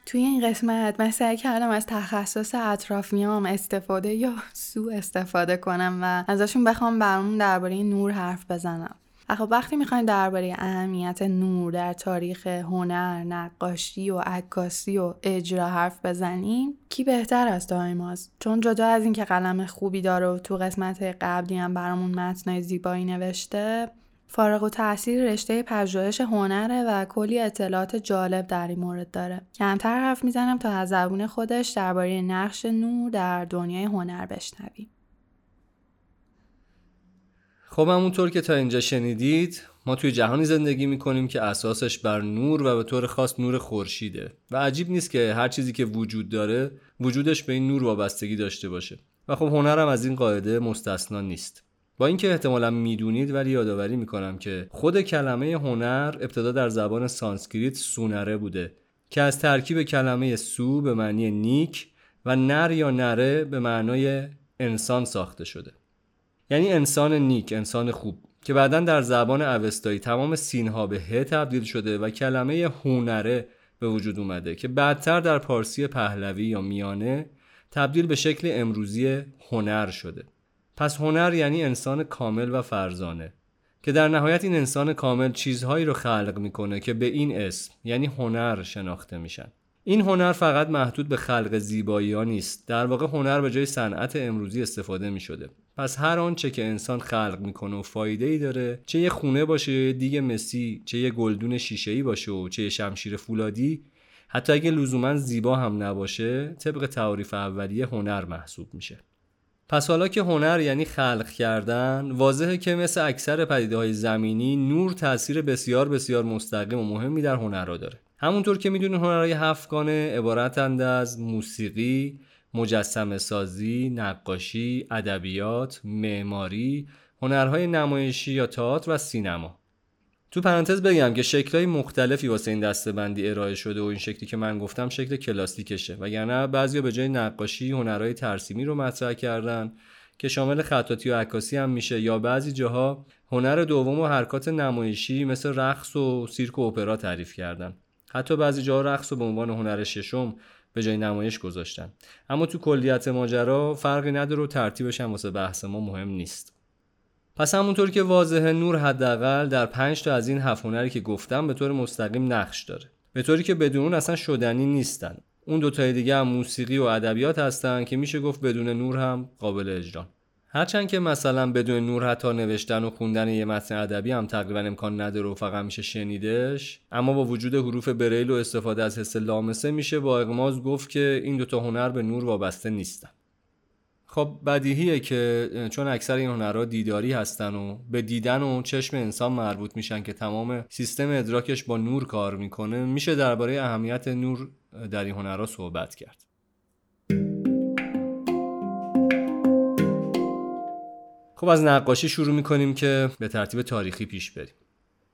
Speaker 3: توی این قسمت من سعی کردم از تخصص اطرافیام استفاده یا سو استفاده کنم و ازشون بخوام برامون درباره نور حرف بزنم خب وقتی می‌خوایم درباره اهمیت نور در تاریخ هنر، نقاشی و عکاسی و اجرا حرف بزنیم کی بهتر از دایماز چون جدا از اینکه قلم خوبی داره و تو قسمت قبلی هم برامون متنای زیبایی نوشته فارغ و تاثیر رشته پژوهش هنره و کلی اطلاعات جالب در این مورد داره. کمتر حرف می‌زنم تا از زبون خودش درباره نقش نور در دنیای هنر بشنویم.
Speaker 4: خب همونطور که تا اینجا شنیدید ما توی جهانی زندگی می‌کنیم که اساسش بر نور و به طور خاص نور خورشیده. و عجیب نیست که هر چیزی که وجود داره وجودش به این نور وابستگی داشته باشه. و خب هنرم از این قاعده مستثنا نیست. با اینکه احتمالا می‌دونید ولی یادآوری می‌کنم که خود کلمه هنر ابتدا در زبان سانسکریت سونره بوده که از ترکیب کلمه سو به معنی نیک و نر یا نره به معنای انسان ساخته شده. یعنی انسان نیک انسان خوب که بعدا در زبان اوستایی تمام سینها به ه تبدیل شده و کلمه هونره به وجود اومده که بعدتر در پارسی پهلوی یا میانه تبدیل به شکل امروزی هنر شده. پس هنر یعنی انسان کامل و فرزانه که در نهایت این انسان کامل چیزهایی رو خلق می‌کنه که به این اسم یعنی هنر شناخته میشن. این هنر فقط محدود به خلق زیبایی ها نیست در واقع هنر به جای صنعت امروزی استفاده می شده پس هر آنچه که انسان خلق می‌کنه و فایده ای داره چه یه خونه باشه یه دیگ مسی چه یه گلدون شیشه ای باشه و چه یه شمشیر فولادی حتی اگه لزوما زیبا هم نباشه طبق تعریف اولیه هنر محسوب میشه. پس حالا که هنر یعنی خلق کردن واضحه که مثل اکثر پدیده های زمینی نور تاثیر بسیار بسیار مستقیم و مهمی در هنر را داره. همونطور که می‌دونید هنرهای هفتگانه عبارتند از موسیقی، مجسم سازی، نقاشی، ادبیات، معماری، هنرهای نمایشی یا تئاتر و سینما. تو پرانتز بگم که شکلهای مختلفی واسه این دستبندی ارائه شده و این شکلی که من گفتم شکل کلاسیکشه وگرنه بعضیا به جای نقاشی هنرهای ترسیمی رو مطرح کردن که شامل خطاطی و عکاسی هم میشه یا بعضی جاها هنر دوم و حرکات نمایشی مثل رقص و سیرک و اپرا تعریف کردن حتی بعضی جاها رقص رو به عنوان هنر ششم به جای نمایش گذاشتن. اما تو کلیت ماجرا فرقی نداره و ترتیبش هم واسه بحث ما مهم نیست. پس همونطور که واضحه نور حداقل در پنج تا از این هفت هنری که گفتم به طور مستقیم نقش داره. به طوری که بدون اون اصلا شدنی نیستن. اون دو تای دیگه هم موسیقی و ادبیات هستن که میشه گفت بدون نور هم قابل اجرا. هرچند که مثلا بدون نور حتی نوشتن و خوندن یه متن ادبی هم تقریبا امکان نداره و فقط میشه شنیدش اما با وجود حروف بریل و استفاده از حس لامسه میشه با اغماز گفت که این دوتا هنر به نور وابسته نیستن. خب بدیهیه که چون اکثر این هنرها دیداری هستن و به دیدن و چشم انسان مربوط میشن که تمام سیستم ادراکش با نور کار می‌کنه میشه درباره اهمیت نور در این هنرها صحبت کرد. خب از نقاشی شروع می‌کنیم که به ترتیب تاریخی پیش بریم.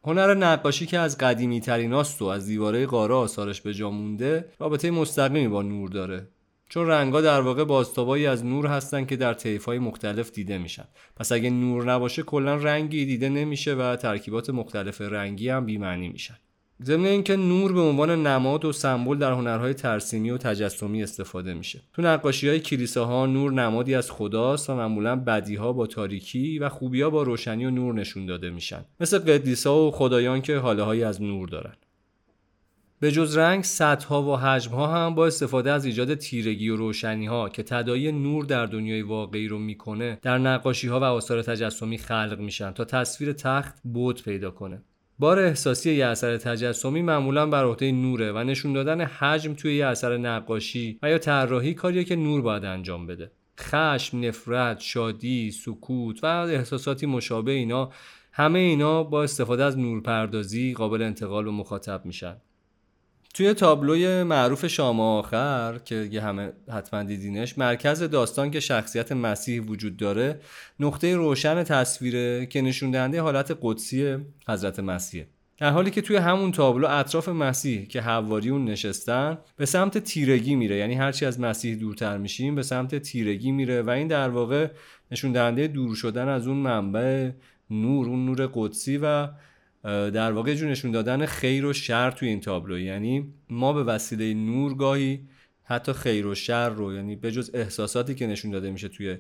Speaker 4: هنر نقاشی که از قدیمی ترین و از دیواره قاره آثارش به جا مونده رابطه مستقیمی با نور داره. چون رنگا در واقع بازتابایی از نور هستن که در های مختلف دیده میشن. پس اگه نور نباشه کلا رنگی دیده نمیشه و ترکیبات مختلف رنگی هم بیمعنی میشن. ضمن اینکه نور به عنوان نماد و سمبل در هنرهای ترسیمی و تجسمی استفاده میشه. تو نقاشی های کلیساها نور نمادی از خداست و معمولا بدیها با تاریکی و خوبیا با روشنی و نور نشون داده میشن. مثل قدیسا و خدایان که حاله از نور دارن. به جز رنگ سطح و حجم ها هم با استفاده از ایجاد تیرگی و روشنی ها که تدایی نور در دنیای واقعی رو می‌کنه در نقاشی ها و آثار تجسمی خلق میشن تا تصویر تخت بود پیدا کنه. بار احساسی یه اثر تجسمی معمولا بر عهده نوره و نشون دادن حجم توی یه اثر نقاشی و یا طراحی کاریه که نور باید انجام بده. خشم، نفرت، شادی، سکوت و احساساتی مشابه اینا همه اینا با استفاده از نورپردازی قابل انتقال و مخاطب میشن. توی تابلوی معروف شام آخر که یه همه حتما دیدینش مرکز داستان که شخصیت مسیح وجود داره نقطه روشن تصویره که نشون دهنده حالت قدسی حضرت مسیح در حالی که توی همون تابلو اطراف مسیح که حواریون نشستن به سمت تیرگی میره. یعنی هرچی از مسیح دورتر میشیم به سمت تیرگی میره و این در واقع نشون دهنده دور شدن از اون منبع نور اون نور قدسی و در واقع جون نشون دادن خیر و شر توی این تابلو یعنی ما به وسیله نور گاهی حتی خیر و شر رو یعنی به جز احساساتی که نشون داده میشه توی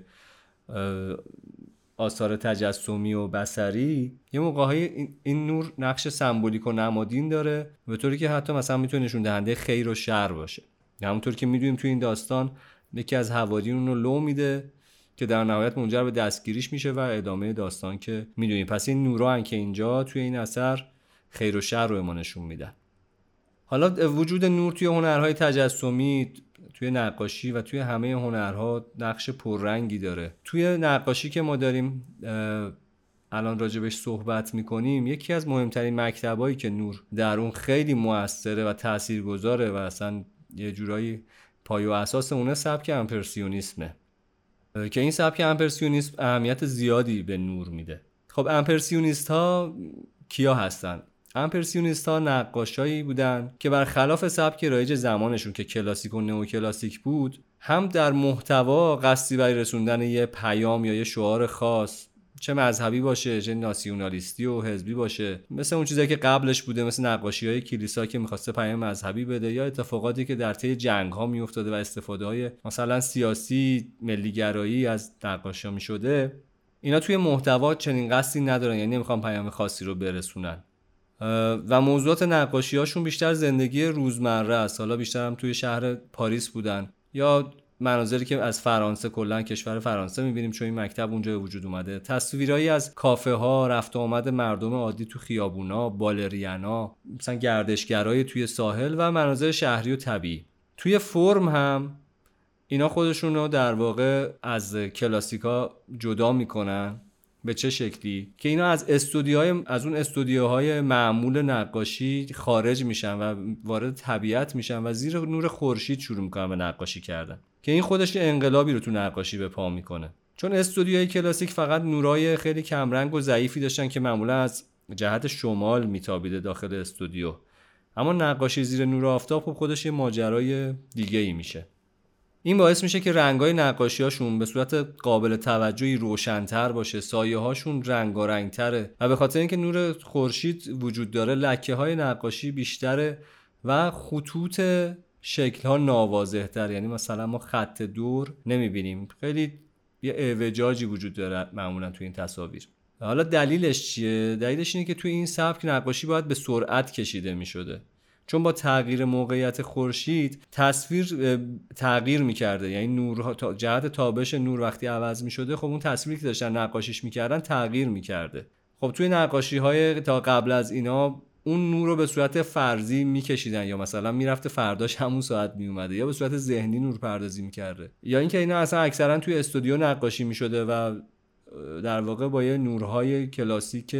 Speaker 4: آثار تجسمی و بسری یه موقع این نور نقش سمبولیک و نمادین داره به طوری که حتی مثلا می‌تونه نشون دهنده خیر و شر باشه. همونطور که می‌دونیم توی این داستان یکی از حواریون رو لو میده که در نهایت منجر به دستگیریش میشه و ادامه داستان که می‌دونیم پس این نوران که اینجا توی این اثر خیر و شر رو ما نشون میدن حالا وجود نور توی هنرهای تجسمی توی نقاشی و توی همه هنرها نقش پررنگی داره. توی نقاشی که ما داریم الان راجبش صحبت می‌کنیم یکی از مهمترین مکتبایی که نور در اون خیلی موثره و تاثیرگذاره و اصلا یه جورایی پای و اساس اونه سبک امپرسیونیسمه. که این سبک امپرسیونیسم اهمیت زیادی به نور میده. خب امپرسیونیست ها کیا هستن؟ امپرسیونیست ها نقاشایی بودن که برخلاف سبک رایج زمانشون که کلاسیک و نو کلاسیک بود هم در محتوا قصدی برای رسوندن یه پیام یا یه شعار خاص چه مذهبی باشه چه ناسیونالیستی و حزبی باشه. مثل اون چیزایی که قبلش بوده مثل نقاشی های کلیسا که می‌خواسته پیام مذهبی بده یا اتفاقاتی که در طی جنگ ها میافتاده و استفاده های مثلا سیاسی ملیگرایی از نقاشی ها می‌شده اینا توی محتوا چنین قصدی ندارن یعنی نمی‌خوان پیام خاصی رو برسونن. و موضوعات نقاشی هاشون بیشتر زندگی روزمره است. حالا بیشتر هم توی شهر پاریس بودن. یا مناظری که از فرانسه کلا کشور فرانسه می‌بینیم چون این مکتب اونجا وجود اومده. تصویرهایی از کافه ها رفت آمد مردم عادی تو خیابونا بالریانا مثلا گردشگرای توی ساحل و مناظر شهری و طبیعی. توی فرم هم اینا خودشون رو در واقع از کلاسیکا جدا می‌کنن. به چه شکلی؟ که اینا از استودیوهای از اون استودیوهای معمول نقاشی خارج میشن و وارد طبیعت میشن و زیر نور خورشید شروع می‌کنن به نقاشی کردن. که این خودش انقلابی رو تو نقاشی به پا می‌کنه. چون استودیوهای کلاسیک فقط نورای خیلی کمرنگ و ضعیفی داشتن که معمولا از جهت شمال میتابیده داخل استودیو. اما نقاشی زیر نور آفتاب خب خودش یه ماجرای دیگه ای میشه. این باعث میشه که رنگای نقاشیاشون به صورت قابل توجهی روشنتر باشه سایه هاشون رنگارنگتره و به خاطر اینکه نور خورشید وجود داره لکه های نقاشی بیشتره و خطوط شکل ها ناواضح تر یعنی مثلا ما خط دور نمی‌بینیم. خیلی یه اعوجاجی وجود داره معمولا توی این تصاویر. حالا دلیلش چیه؟ دلیلش اینه که توی این سبک نقاشی باید به سرعت کشیده می‌شده. چون با تغییر موقعیت خورشید تصویر تغییر می‌کرده. یعنی نور جهت تابش نور وقتی عوض می‌شده خب اون تصویری که داشتن نقاشیش می‌کردن تغییر می‌کرده. خب توی نقاشی های تا قبل از اینا اون نور رو به صورت فرضی میکشیدن یا مثلا می‌رفته فرداش همون ساعت میومده یا به صورت ذهنی نور پردازی می‌کرده. یا اینکه اینا اصلا اکثرا توی استودیو نقاشی می‌شده و در واقع با یه نورهای کلاسیک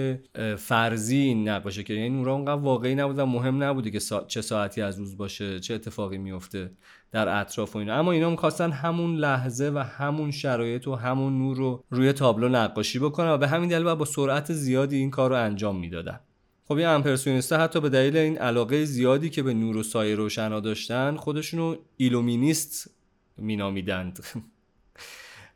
Speaker 4: فرضی این نقاشه که یعنی نورها اونقدر واقعی نبود و مهم نبوده که چه ساعتی از روز باشه چه اتفاقی میفته در اطراف و اینا. اما اینا می‌خواستن همون لحظه و همون شرایط و همون نور رو روی تابلو نقاشی بکنن و به همین دلیل با سرعت زیادی این کار رو انجام می‌دادن. خب این امپرسیونیستا حتی به دلیل این علاقه زیادی که به نور و سایه روشنا داشتن خودشونو ایلومینیست مینامیدند.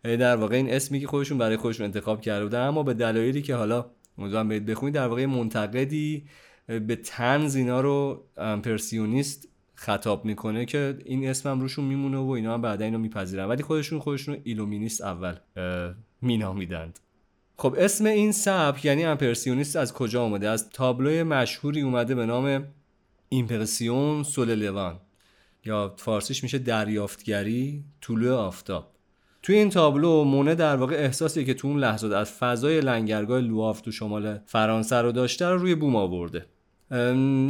Speaker 4: در واقع این اسمی که خودشون برای خودشون انتخاب کرده بودن اما به دلایلی که حالا امیدوارم برید بخونید در واقع منتقدی به طنز اینا رو امپرسیونیست خطاب می‌کنه که این اسمم روشون میمونه و اینا هم بعدا اینو میپذیرن. ولی خودشون خودشون ایلومینیست اول مینامیدند. خب اسم این سبک یعنی امپرسیونیست از کجا اومده؟ از تابلوی مشهوری اومده به نام ایمپرسیون سول لوان یا فارسیش میشه دریافتگری طلوع آفتاب. توی این تابلو مونه در واقع احساسی که تو اون لحظات از فضای لنگرگاه لواف تو شمال فرانسه رو داشته رو روی بوم آورده.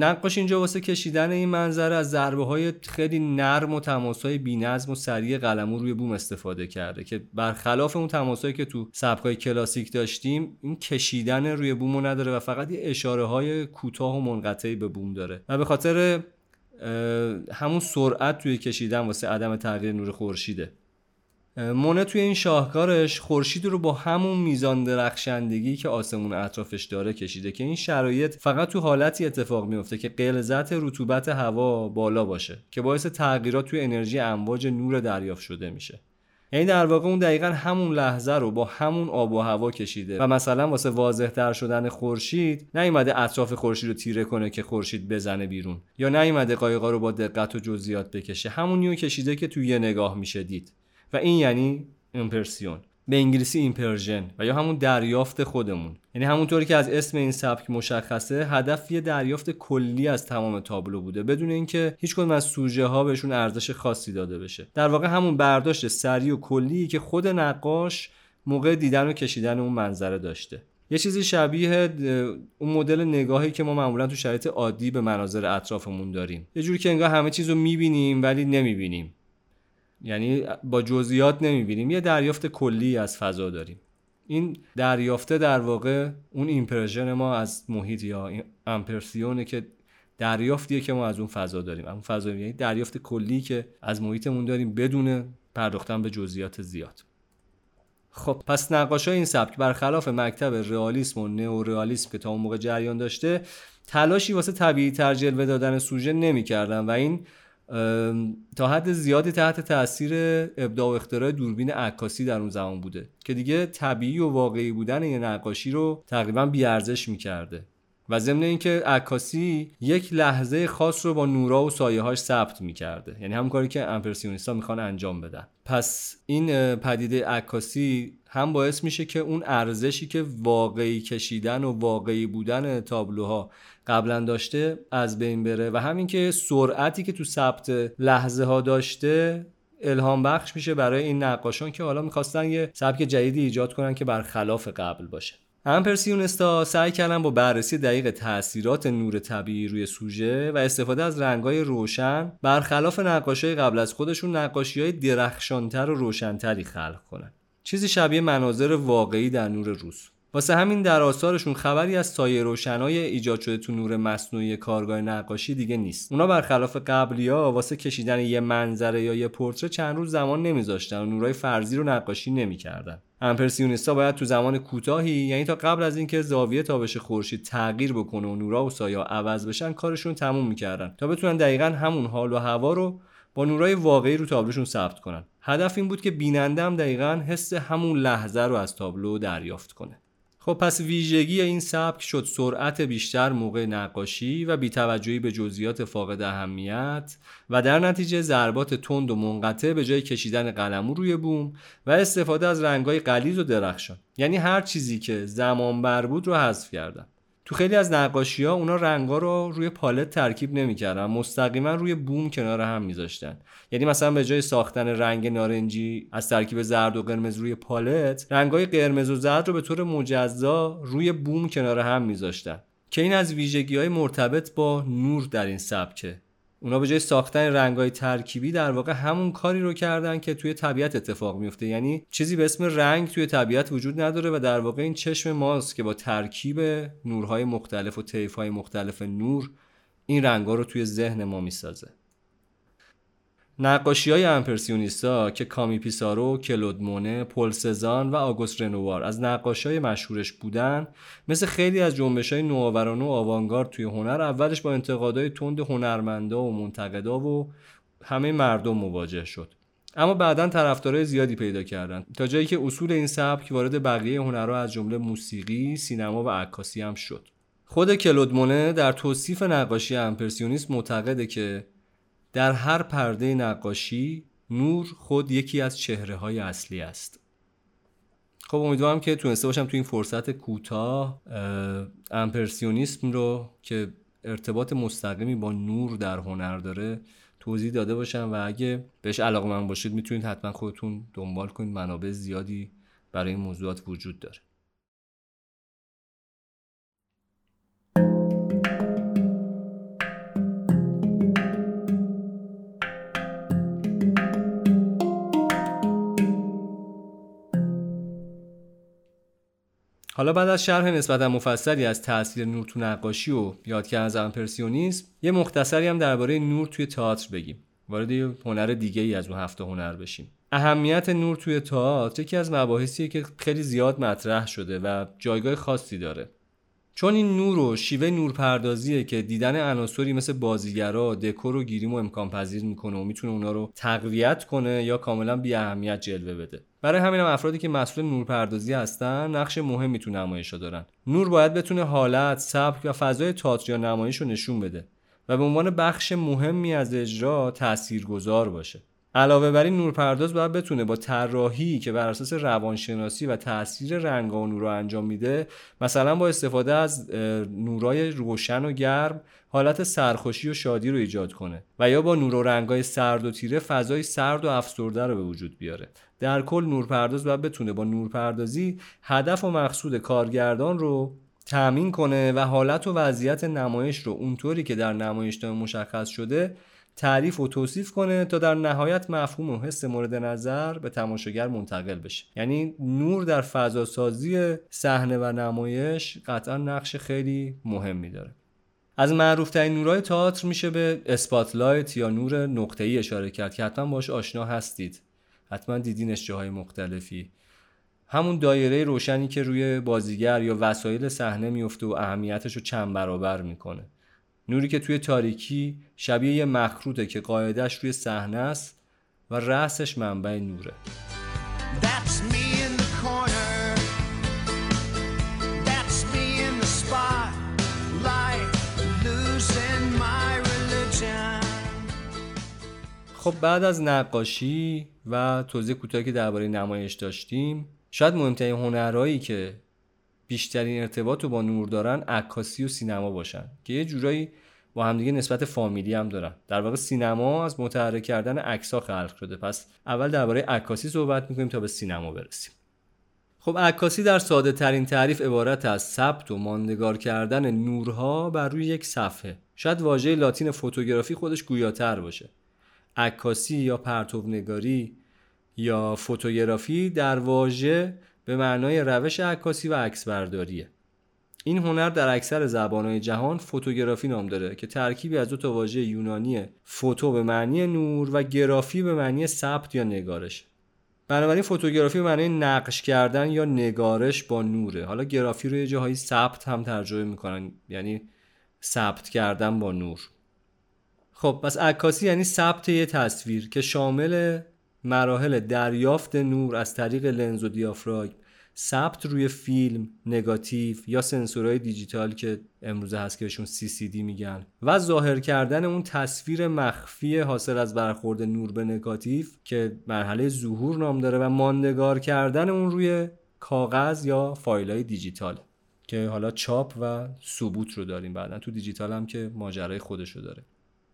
Speaker 4: نقاش اینجا واسه کشیدن این منظره از ضربه های خیلی نرم و تماس های بینظم و سریع قلمو روی بوم استفاده کرده که برخلاف اون تماس که تو سبک کلاسیک داشتیم این کشیدن روی بومو نداره و فقط یه اشاره های کوتاه و منقطعی به بوم داره. و به خاطر همون سرعت توی کشیدن واسه عدم تغییر نور خورشیده. مونه توی این شاهکارش خورشید رو با همون میزان درخشندگی که آسمون اطرافش داره کشیده که این شرایط فقط تو حالتی اتفاق میفته که غلظت رطوبت هوا بالا باشه که باعث تغییرات توی انرژی امواج نور دریافت شده میشه. یعنی در واقع اون دقیقا همون لحظه رو با همون آب و هوا کشیده و مثلا واسه واضح تر شدن خورشید نیومده اطراف خورشید رو تیره کنه که خورشید بزنه بیرون یا نیومده قایقا رو با دقت و جزئیات بکشه. همون کشیده که توی یه نگاه میشه دید. و این یعنی امپرسیون به انگلیسی impression و یا همون دریافت خودمون. یعنی همونطوری که از اسم این سبک مشخصه هدف یه دریافت کلی از تمام تابلو بوده بدون اینکه هیچ کدوم از سوژه ها بهشون ارزش خاصی داده بشه. در واقع همون برداشت سریع و کلی که خود نقاش موقع دیدن و کشیدن اون منظره داشته. یه چیزی شبیه اون مدل نگاهی که ما معمولا تو شرایط عادی به مناظر اطرافمون داریم. یه جوری که انگار همه چیز رو می‌بینیم ولی نمی‌بینیم. یعنی با جزئیات نمی‌بینیم یه دریافت کلی از فضا داریم. این دریافته در واقع اون impression ما از محیط یا امپرسیونه که دریافتیه که ما از اون فضا داریم. اون فضا یعنی دریافت کلی که از محیطمون داریم بدون پرداختن به جزئیات زیاد. خب پس نقاش این سبک برخلاف مکتب رئالیسم و نئورئالیسم که تا اون موقع جریان داشته تلاشی واسه طبیعی تر جلوه دادن سوژه نمی‌کردن و این تا حد زیادی تحت تاثیر ابداع و اختراع دوربین عکاسی در اون زمان بوده که دیگه طبیعی و واقعی بودن یه نقاشی رو تقریبا بیارزش می‌کرده. و ضمن اینکه عکاسی یک لحظه خاص رو با نورا و سایه هاش ثبت می‌کرده. یعنی همون کاری که امپرسیونیستا می‌خوان انجام بدن. پس این پدیده عکاسی هم باعث میشه که اون ارزشی که واقعی کشیدن و واقعی بودن تابلوها قبلا داشته از بین بره. و همین که سرعتی که تو ثبت لحظه ها داشته الهام بخش میشه برای این نقاشان که حالا می‌خواستن یه سبک جدیدی ایجاد کنن که برخلاف قبل باشه. امپرسیونستا سعی کردن با بررسی دقیق تاثیرات نور طبیعی روی سوژه و استفاده از رنگای روشن برخلاف نقاشی قبل از خودشون نقاشی های درخشانتر و روشنتری خلق کنن. چیزی شبیه مناظر واقعی در نور روز. واسه همین در آثارشون خبری از سایه روشنای ایجاد شده تو نور مصنوعی کارگاه نقاشی دیگه نیست. اونا برخلاف قبلیا واسه کشیدن یه منظره یا یه پورتره چند روز زمان نمیذاشتن و نورای فرضی رو نقاشی نمی‌کردن. امپرسیونیستا باید تو زمان کوتاهی یعنی تا قبل از اینکه زاویه تابش خورشید تغییر بکنه و نورا و سایه عوض بشن کارشون تموم می‌کردن تا بتونن دقیقا همون حال و هوا رو با نورای واقعی رو تابلوشون ثبت کنن. هدف این بود که بیننده هم دقیقا حس همون لحظه رو از تابلو دریافت کنه. خب پس ویژگی این سبک شد سرعت بیشتر موقع نقاشی و بیتوجهی به جزئیات فاقد اهمیت و در نتیجه ضربات تند و منقطع به جای کشیدن قلمو روی بوم و استفاده از رنگهای غلیظ و درخشان. یعنی هر چیزی که زمان بر بود رو حذف کردن. تو خیلی از نقاشی ها اونا رنگا رو روی پالت ترکیب نمی‌کردن مستقیما روی بوم کنار هم میذاشتن. یعنی مثلا به جای ساختن رنگ نارنجی از ترکیب زرد و قرمز روی پالت رنگای قرمز و زرد رو به طور مجزا روی بوم کنار هم میذاشتن. که این از ویژگی های مرتبط با نور در این سبکه. اونا به جای ساختن رنگای ترکیبی در واقع همون کاری رو کردن که توی طبیعت اتفاق میفته. یعنی چیزی به اسم رنگ توی طبیعت وجود نداره و در واقع این چشم ماست که با ترکیب نورهای مختلف و طیفهای مختلف نور این رنگا رو توی ذهن ما می‌سازه. نقاشی های امپرسیونیستا که کامی پیسارو، کلودمونه، پل سزان و آگوست رنوار از نقاشی های مشهورش بودن مثل خیلی از جنبش های نوآورانه و آوانگارد توی هنر اولش با انتقادهای تند هنرمندا و منتقدا و همه مردم مواجه شد اما بعدا طرفدارای زیادی پیدا کردن تا جایی که اصول این سبک وارد بقیه هنرها از جمله موسیقی، سینما و عکاسی هم شد. خود کلودمونه در توصیف نقاشی امپرسیونیسم معتقده که در هر پرده نقاشی نور خود یکی از چهره های اصلی است. خب امیدوارم که تونسته باشم تو این فرصت کوتاه امپرسیونیسم رو که ارتباط مستقیمی با نور در هنر داره توضیح داده باشم و اگه بهش علاقه من باشید می‌تونید حتما خودتون دنبال کنید. منابع زیادی برای این موضوعات وجود داره. حالا بعد از شرح نسبتا مفصلی از تاثیر نور تو نقاشی و یاد کردن از امپرسیونیسم یه مختصری هم درباره نور توی تئاتر بگیم. وارد یه هنر دیگه ای از اون هفته هنر بشیم. اهمیت نور توی تئاتر یکی از مباحثیه که خیلی زیاد مطرح شده و جایگاه خاصی داره. چون این نور و شیوه نورپردازیه که دیدن عناصری مثل بازیگرا دکور و گیریم و امکان پذیر می‌کنه و می‌تونه اونا رو تقویت کنه یا کاملا بی اهمیت جلوه بده. برای همین هم افرادی که مسئول نورپردازی هستن نقش مهمی تو نمایش دارن. نور باید بتونه حالت سبک و فضای تئاتر یا نمایش رو نشون بده و به عنوان بخش مهمی از اجرا تاثیرگذار باشه. علاوه بر این نورپرداز باید بتونه با طراحی که بر اساس روانشناسی و تاثیر رنگ و نور انجام میده مثلا با استفاده از نورای روشن و گرم حالت سرخوشی و شادی رو ایجاد کنه و یا با نور و رنگای سرد و تیره فضای سرد و افسرده رو به وجود بیاره. در کل نورپرداز باید بتونه با نورپردازی هدف و مقصود کارگردان رو تأمین کنه و حالت و وضعیت نمایش رو اونطوری که در نمایش مشخص شده تعریف و توصیف کنه تا در نهایت مفهوم و حس مورد نظر به تماشاگر منتقل بشه. یعنی نور در فضا سازی صحنه و نمایش قطعا نقش خیلی مهمی داره. از معروف ترین نورهای تئاتر میشه به اسپاتلایت یا نور نقطه‌ای اشاره کرد که حتما باش آشنا هستید. حتما دیدینش جاهای مختلفی. همون دایره روشنی که روی بازیگر یا وسایل صحنه میفته و اهمیتش رو چند برابر می‌کنه. نوری که توی تاریکی شبیه یه مخروطه که قاعدش روی صحنه است و رأسش منبع نوره. خب بعد از نقاشی و توضیح کوتاهی که درباره نمایش داشتیم شاید مهمترین هنرهایی که بیشترین ارتباط رو با نور دارن عکاسی و سینما باشن که یه جورایی با همدیگه نسبت فامیلی هم دارن. در واقع سینما از متحرک کردن عکس خلق شده. پس اول درباره عکاسی صحبت می‌کنیم تا به سینما برسیم. خب عکاسی در ساده ترین تعریف عبارت از ثبت و ماندگار کردن نورها بر روی یک صفحه. شاید واژه لاتین فوتوگرافی خودش گویاتر باشه. عکاسی یا پرتوبنگاری یا فوتوگرافی در واژه به معنای روش عکاسی و عکسبرداریه. این هنر در اکثر زبانهای جهان فوتوگرافی نام داره که ترکیبی از دو تا واژه یونانی فوتو به معنی نور و گرافی به معنی ثبت یا نگارش. بنابراین فوتوگرافی به معنی نقش کردن یا نگارش با نوره. حالا گرافی رو یه جاهایی ثبت هم ترجمه می‌کنن یعنی ثبت کردن با نور. خب پس عکاسی یعنی ثبت یه تصویر که شامل مراحل دریافت نور از طریق لنز و دیافراگم. ثبت روی فیلم نگاتیو یا سنسورهای دیجیتال که امروزه هست که بهشون CCD میگن و ظاهر کردن اون تصویر مخفی حاصل از برخورد نور به نگاتیو که مرحله ظهور نام داره و ماندگار کردن اون روی کاغذ یا فایل های دیجیتال که حالا چاپ و ثبوت رو داریم بعدا تو دیجیتال هم که ماجرای خودش رو داره.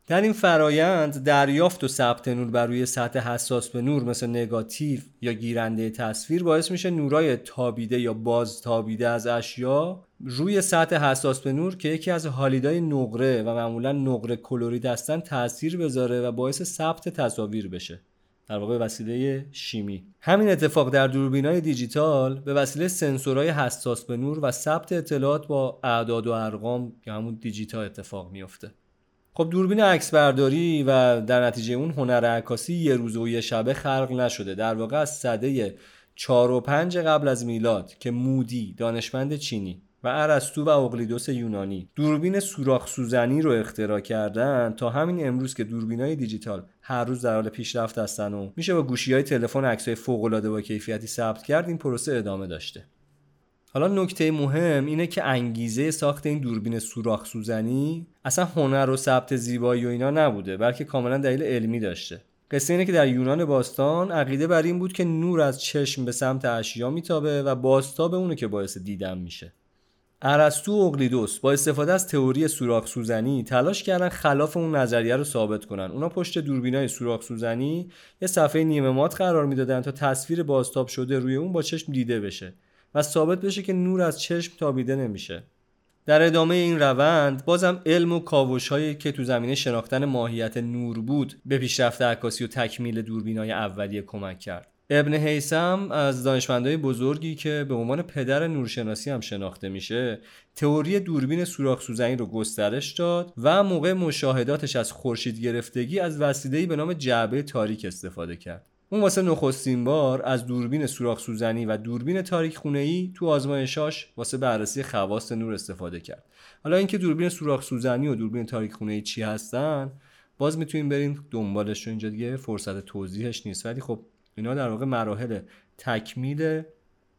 Speaker 4: در این فرایند دریافت و ثبت نور بر روی سطح حساس به نور مثل نگاتیو یا گیرنده تصویر باعث میشه نورای تابیده یا باز تابیده از اشیا روی سطح حساس به نور که یکی از حالیدای نقره و معمولا نقره کلورید هستن تاثیر بذاره و باعث ثبت تصاویر بشه. در واقع وسیله شیمی. همین اتفاق در دوربینای دیجیتال به وسیله سنسورهای حساس به نور و ثبت اطلاعات با اعداد و ارقام یا همون دیجیتال اتفاق میفته خب دوربین عکس برداری و در نتیجه اون هنر عکاسی یه روز و یه شبه خلق نشده. در واقع از صده 4 و 5 قبل از میلاد که مودی دانشمند چینی و ارسطو و اقلیدوس یونانی دوربین سوراخ سوزنی رو اختراع کردن تا همین امروز که های دیجیتال هر روز در حال پیشرفت هستن و میشه با گوشی های تلفن عکسای فوق العاده با کیفیتی ثبت کرد این پروسه ادامه داشته. حالا نکته مهم اینه که انگیزه ساخت این دوربین سوراخ سوزنی اصلا هنر و ثبت زیبایی و اینا نبوده بلکه کاملا دلیل علمی داشته. قصه اینه که در یونان باستان عقیده بر این بود که نور از چشم به سمت اشیا میتابه و باستاب اونه که باعث دیدن میشه. ارسطو و اقلیدوس با استفاده از تئوری سوراخ سوزنی تلاش کردن خلاف اون نظریه رو ثابت کنن. اونا پشت دوربینای سوراخ سوزنی یه صفحه نیمه مات قرار می‌دادن تا تصویر بازتاب شده روی اون با چشم دیده بشه. و ثابت بشه که نور از چشم تابیده نمیشه. در ادامه این روند بازم علم و کاوش هایی که تو زمینه شناختن ماهیت نور بود به پیشرفت عکاسی و تکمیل دوربینای اولیه کمک کرد. ابن حیسم از دانشمندای بزرگی که به عنوان پدر نورشناسی هم شناخته میشه تئوری دوربین سوراخ سوزنی رو گسترش داد و موقع مشاهداتش از خورشید گرفتگی از وسیله‌ای به نام جعبه تاریک استفاده کرد. اون واسه نخستین بار از دوربین سوراخ سوزنی و دوربین تاریک خونه ای تو آزمایشاش واسه بررسی خواص نور استفاده کرد. حالا اینکه دوربین سوراخ سوزنی و دوربین تاریک خونه ای چی هستن باز می‌تونیم بریم دنبالش اینجا دیگه فرصت توضیحش نیست. ولی خب اینا در واقع مراحل تکمیل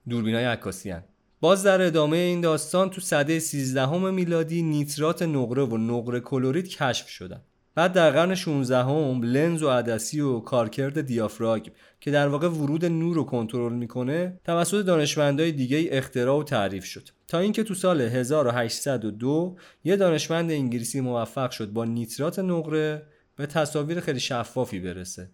Speaker 4: دوربینای عکاسی هن. باز در ادامه این داستان تو سده 13 میلادی نیترات نقره و نقره کلورید کشف شدن. بعد در قرن 16 هم لنز و عدسی و کارکرد دیافراگم که در واقع ورود نور رو کنترل می‌کنه توسط دانشمندای دیگه اختراع و تعریف شد. تا اینکه تو سال 1802 یه دانشمند انگلیسی موفق شد با نیترات نقره به تصاویر خیلی شفافی برسه.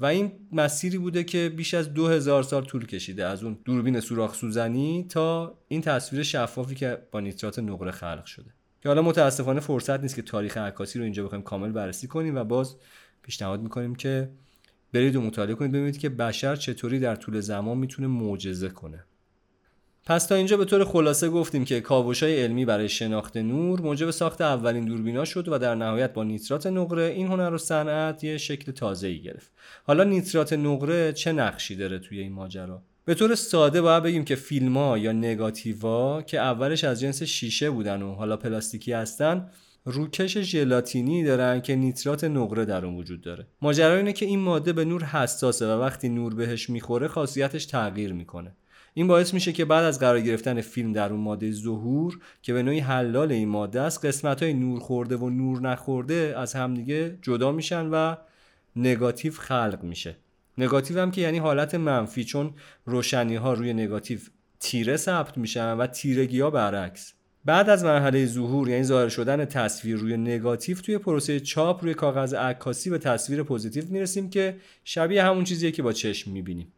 Speaker 4: و این مسیری بوده که بیش از 2000 سال طول کشیده از اون دوربین سوراخ سوزنی تا این تصویر شفافی که با نیترات نقره خلق شده. که حالا متاسفانه فرصت نیست که تاریخ عکاسی رو اینجا بخوایم کامل بررسی کنیم و باز پیشنهاد می‌کنیم که برید و مطالعه کنید ببینید که بشر چطوری در طول زمان می‌تونه معجزه کنه پس تا اینجا به طور خلاصه گفتیم که های علمی برای شناخت نور موجب ساخت اولین دوربینا شد و در نهایت با نیترات نقره این هنر و صنعت یه شکل تازه‌ای گرفت. حالا نیترات نقره چه نقشی داره توی این ماجرا؟ به طور ساده باید بگیم که فیلم ها یا نگاتیوا که اولش از جنس شیشه بودن و حالا پلاستیکی هستن روکش ژلاتینی دارن که نیترات نقره در اون وجود داره. ماجرا اینه که این ماده به نور حساسه و وقتی نور بهش می‌خوره خاصیتش تغییر می‌کنه. این باعث میشه که بعد از قرار گرفتن فیلم در اون ماده ظهور که به نوعی حلال این ماده است قسمت های نور خورده و نور نخورده از همدیگه جدا میشن و نگاتیو خلق میشه. نگاتیو هم که یعنی حالت منفی چون روشنی ها روی نگاتیو تیره ثبت میشن و تیرگی ها برعکس. بعد از مرحله ظهور یعنی ظاهر شدن تصویر روی نگاتیو توی پروسه چاپ روی کاغذ عکاسی به تصویر positive می‌رسیم که شبیه همون چیزیه که با چشم می‌بینیم.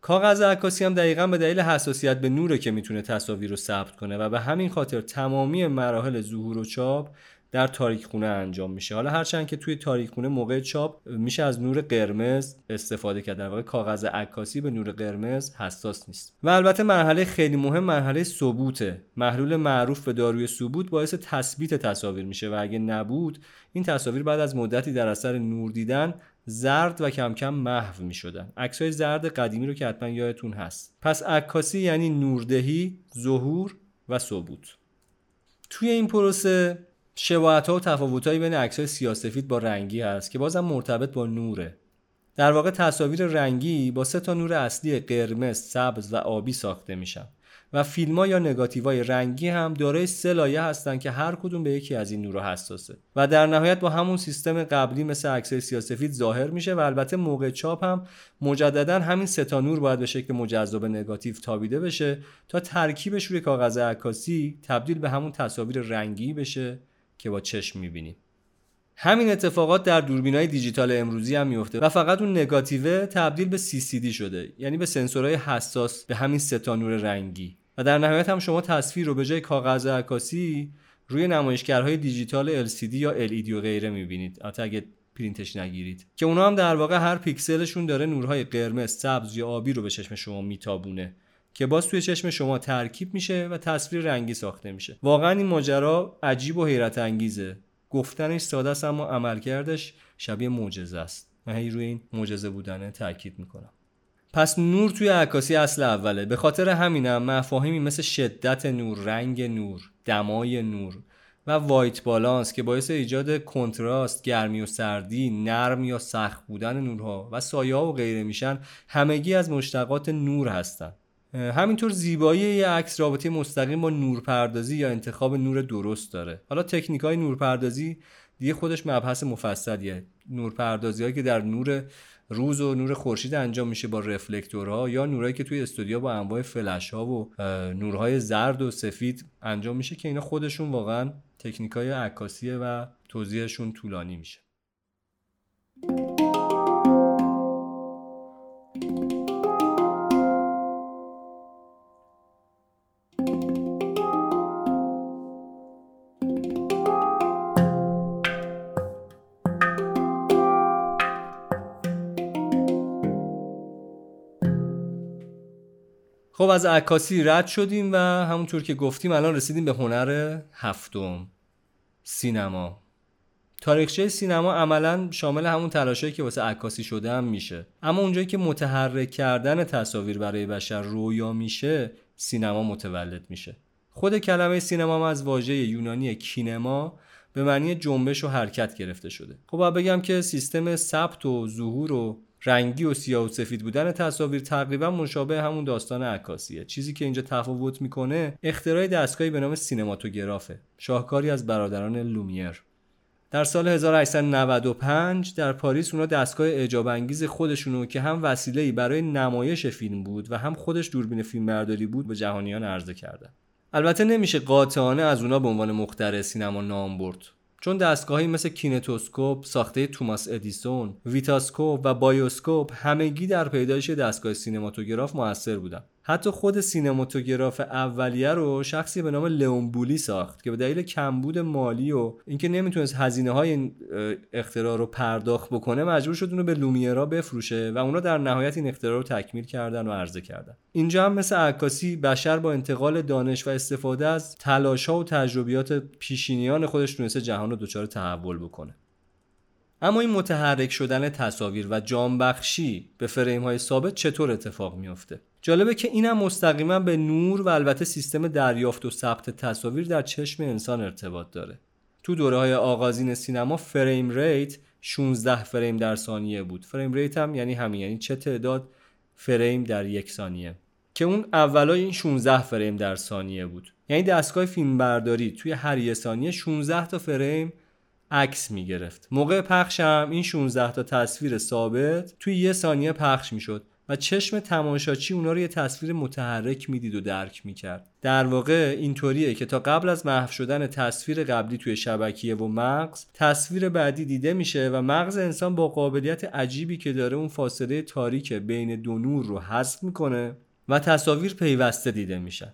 Speaker 4: کاغذ عکاسی هم دقیقا به دلیل حساسیت به نوره که می‌تونه تصاویر رو ثبت کنه و به همین خاطر تمامی مراحل ظهور و چاپ در تاریک خونه انجام میشه. حالا هرچند که توی تاریک خونه موقع چاپ میشه از نور قرمز استفاده کرد. در واقع کاغذ عکاسی به نور قرمز حساس نیست. و البته مرحله خیلی مهم مرحله ثبوته. محلول معروف به داروی ثبوت باعث تثبیت تصاویر میشه و اگه نبود این تصاویر بعد از مدتی در اثر نور دیدن زرد و کم کم محو می شدن عکس های زرد قدیمی رو که حتما یادتون هست. پس عکاسی یعنی نوردهی ظهور و ثبوت. توی این پروسه شباهت ها و تفاوت بین عکس های سیاسفید با رنگی هست که بازم مرتبط با نوره. در واقع تصاویر رنگی با سه تا نور اصلی قرمز، سبز و آبی ساخته میشن و فیلم یا نگاتیوهای رنگی هم دارای سه لایه هستن که هر کدوم به یکی از این نورا حساسه و در نهایت با همون سیستم قبلی مثل عکسای سیاسفید ظاهر میشه و البته موقع چاپ هم مجددا همین سه تا نور باید به شکل مجذب نگاتیو تابیده بشه تا ترکیبش روی کاغذ عکاسی تبدیل به همون تصاویر رنگی بشه. که با چشم می‌بینیم همین اتفاقات در دوربینای دیجیتال امروزی هم میفته و فقط اون نگاتیوه تبدیل به CCD شده یعنی به سنسورهای حساس به همین ستا نور رنگی. و در نهایت هم شما تصویر رو به جای کاغذ عکاسی روی نمایشگرهای دیجیتال LCD یا LED و غیره می‌بینید. البته اگه پرینتش نگیرید. که اونا هم در واقع هر پیکسلشون داره نورهای قرمز، سبز یا آبی رو به چشم شما میتابونه. که باز توی چشم شما ترکیب میشه و تصویر رنگی ساخته میشه. واقعا این ماجرا عجیب و حیرت انگیزه. گفتنش ساده است اما عملکردش شبیه معجزه است. من هی روی این معجزه بودنه تاکید می‌کنم. پس نور توی عکاسی اصل اوله. به خاطر همینم مفاهیمی مثل شدت نور رنگ نور دمای نور و وایت بالانس که باعث ایجاد کنتراست گرمی و سردی نرم یا سخت بودن نورها و سایه و غیره میشن همگی از مشتقات نور هستند همینطور زیبایی یه عکس رابطه مستقیم با نورپردازی یا انتخاب نور درست داره. حالا تکنیک های نورپردازی دیگه خودش مبحث مفصلیه. نورپردازی هایی که در نور روز و نور خورشید انجام میشه با رفلکتورها یا نورهایی که توی استودیو با انواع فلش ها و نورهای زرد و سفید انجام میشه که اینا خودشون واقعا تکنیک های عکاسیه و توضیحشون طولانی میشه. خب از عکاسی رد شدیم و همونطور که گفتیم الان رسیدیم به هنر هفتم سینما. تاریخچه سینما عملا شامل همون تلاشایی که واسه عکاسی شده هم میشه. اما اونجایی که متحرک کردن تصاویر برای بشر رویا میشه سینما متولد میشه. خود کلمه سینما هم از واژه یونانی کینما به معنی جنبش و حرکت گرفته شده. خب بگم که سیستم ثبت و ظهور و رنگی و سیاه و سفید بودن تصاویر تقریبا مشابه همون داستان عکاسیه. چیزی که اینجا تفاوت می‌کنه اختراع دستگاهی به نام سینماتوگرافه. شاهکاری از برادران لومیر. در سال 1895 در پاریس اونا دستگاه اعجاب انگیز خودشونو که هم وسیله‌ای برای نمایش فیلم بود و هم خودش دوربین فیلم برداری بود به جهانیان عرضه کردن البته نمیشه قاطعانه از اونا به عنوان مخترع سینما نام برد. چون دستگاهی مثل کینتوسکوپ ساخته توماس ادیسون، ویتاسکوپ و بایوسکوپ همگی در پیدایش دستگاه سینماتوگراف موثر بودند. حتی خود سینماتوگراف اولیه رو شخصی به نام لئون بولی ساخت که به دلیل کمبود مالی و اینکه نمی‌تونست هزینه های اختراع رو پرداخت بکنه مجبور شد اونو به لومیرا بفروشه و اونا در نهایت این اختراع رو تکمیل کردن و عرضه کردن. اینجا هم مثل عکاسی بشر با انتقال دانش و استفاده از تلاش ها و تجربیات پیشینیان خودش تونسته جهان رو دچار تحول بکنه. اما این متحرک شدن تصاویر و جانبخشی به فریم های ثابت چطور اتفاق میافته؟ جالبه که اینم مستقیما به نور و البته سیستم دریافت و ثبت تصاویر در چشم انسان ارتباط داره. تو دوره های آغازین سینما frame rate 16 فریم در ثانیه بود. frame rate هم یعنی همین یعنی چه تعداد فریم در یک ثانیه. که اون اولای این 16 فریم در ثانیه بود. یعنی دستگاه فیلمبرداری توی هر یه ثانیه 16 تا فریم عکس می‌گرفت. موقع پخش هم این 16 تا تصویر ثابت توی یه ثانیه پخش می‌شد. و چشم تماشاچی اونا رو یه تصویر متحرک می‌دید و درک می‌کرد. در واقع اینطوریه که تا قبل از محو شدن تصویر قبلی توی شبکیه و مغز تصویر بعدی دیده میشه و مغز انسان با قابلیت عجیبی که داره اون فاصله تاریک بین دو نور رو حذف می‌کنه و تصاویر پیوسته دیده میشن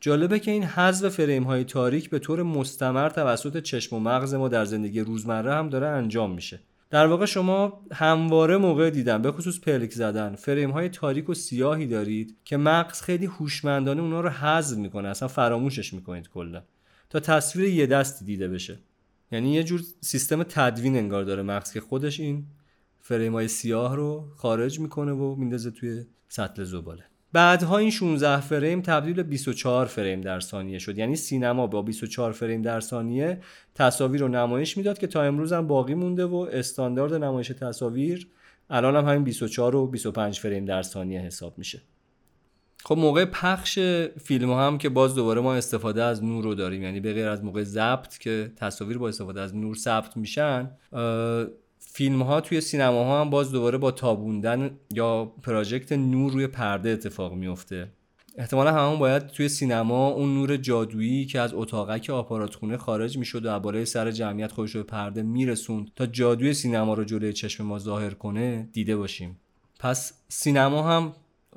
Speaker 4: جالبه که این حذف فریم های تاریک به طور مستمر توسط چشم و مغز ما در زندگی روزمره هم داره انجام میشه. در واقع شما همواره موقع دیدن به خصوص پلک زدن فریم های تاریک و سیاهی دارید که مغز خیلی هوشمندانه اونا رو حذف می‌کنه اصلا فراموشش می‌کنید کلا. تا تصویر یه دستی دیده بشه. یعنی یه جور سیستم تدوین انگار داره مغز که خودش این فریم های سیاه رو خارج می‌کنه و میندازه توی سطل زباله. بعدها این 16 فریم تبدیل به 24 فریم در ثانیه شد. یعنی سینما با 24 فریم در ثانیه تصاویر رو نمایش می‌داد که تا امروز هم باقی مونده و استاندارد نمایش تصاویر الان هم همین 24 و 25 فریم در ثانیه حساب میشه. خب موقع پخش فیلم هم که باز دوباره ما استفاده از نور رو داریم یعنی به غیر از موقع ضبط که تصاویر با استفاده از نور ثبت میشن فیلم ها توی سینما ها هم باز دوباره با تابوندن یا پراجکت نور روی پرده اتفاق میفته احتمالا همون باید توی سینما اون نور جادویی که از اتاقک آپاراتخونه خارج می‌شد و بالای سر جمعیت خودش رو پرده میرسوند تا جادوی سینما رو جلوی چشم ما ظاهر کنه دیده باشیم. پس سینما هم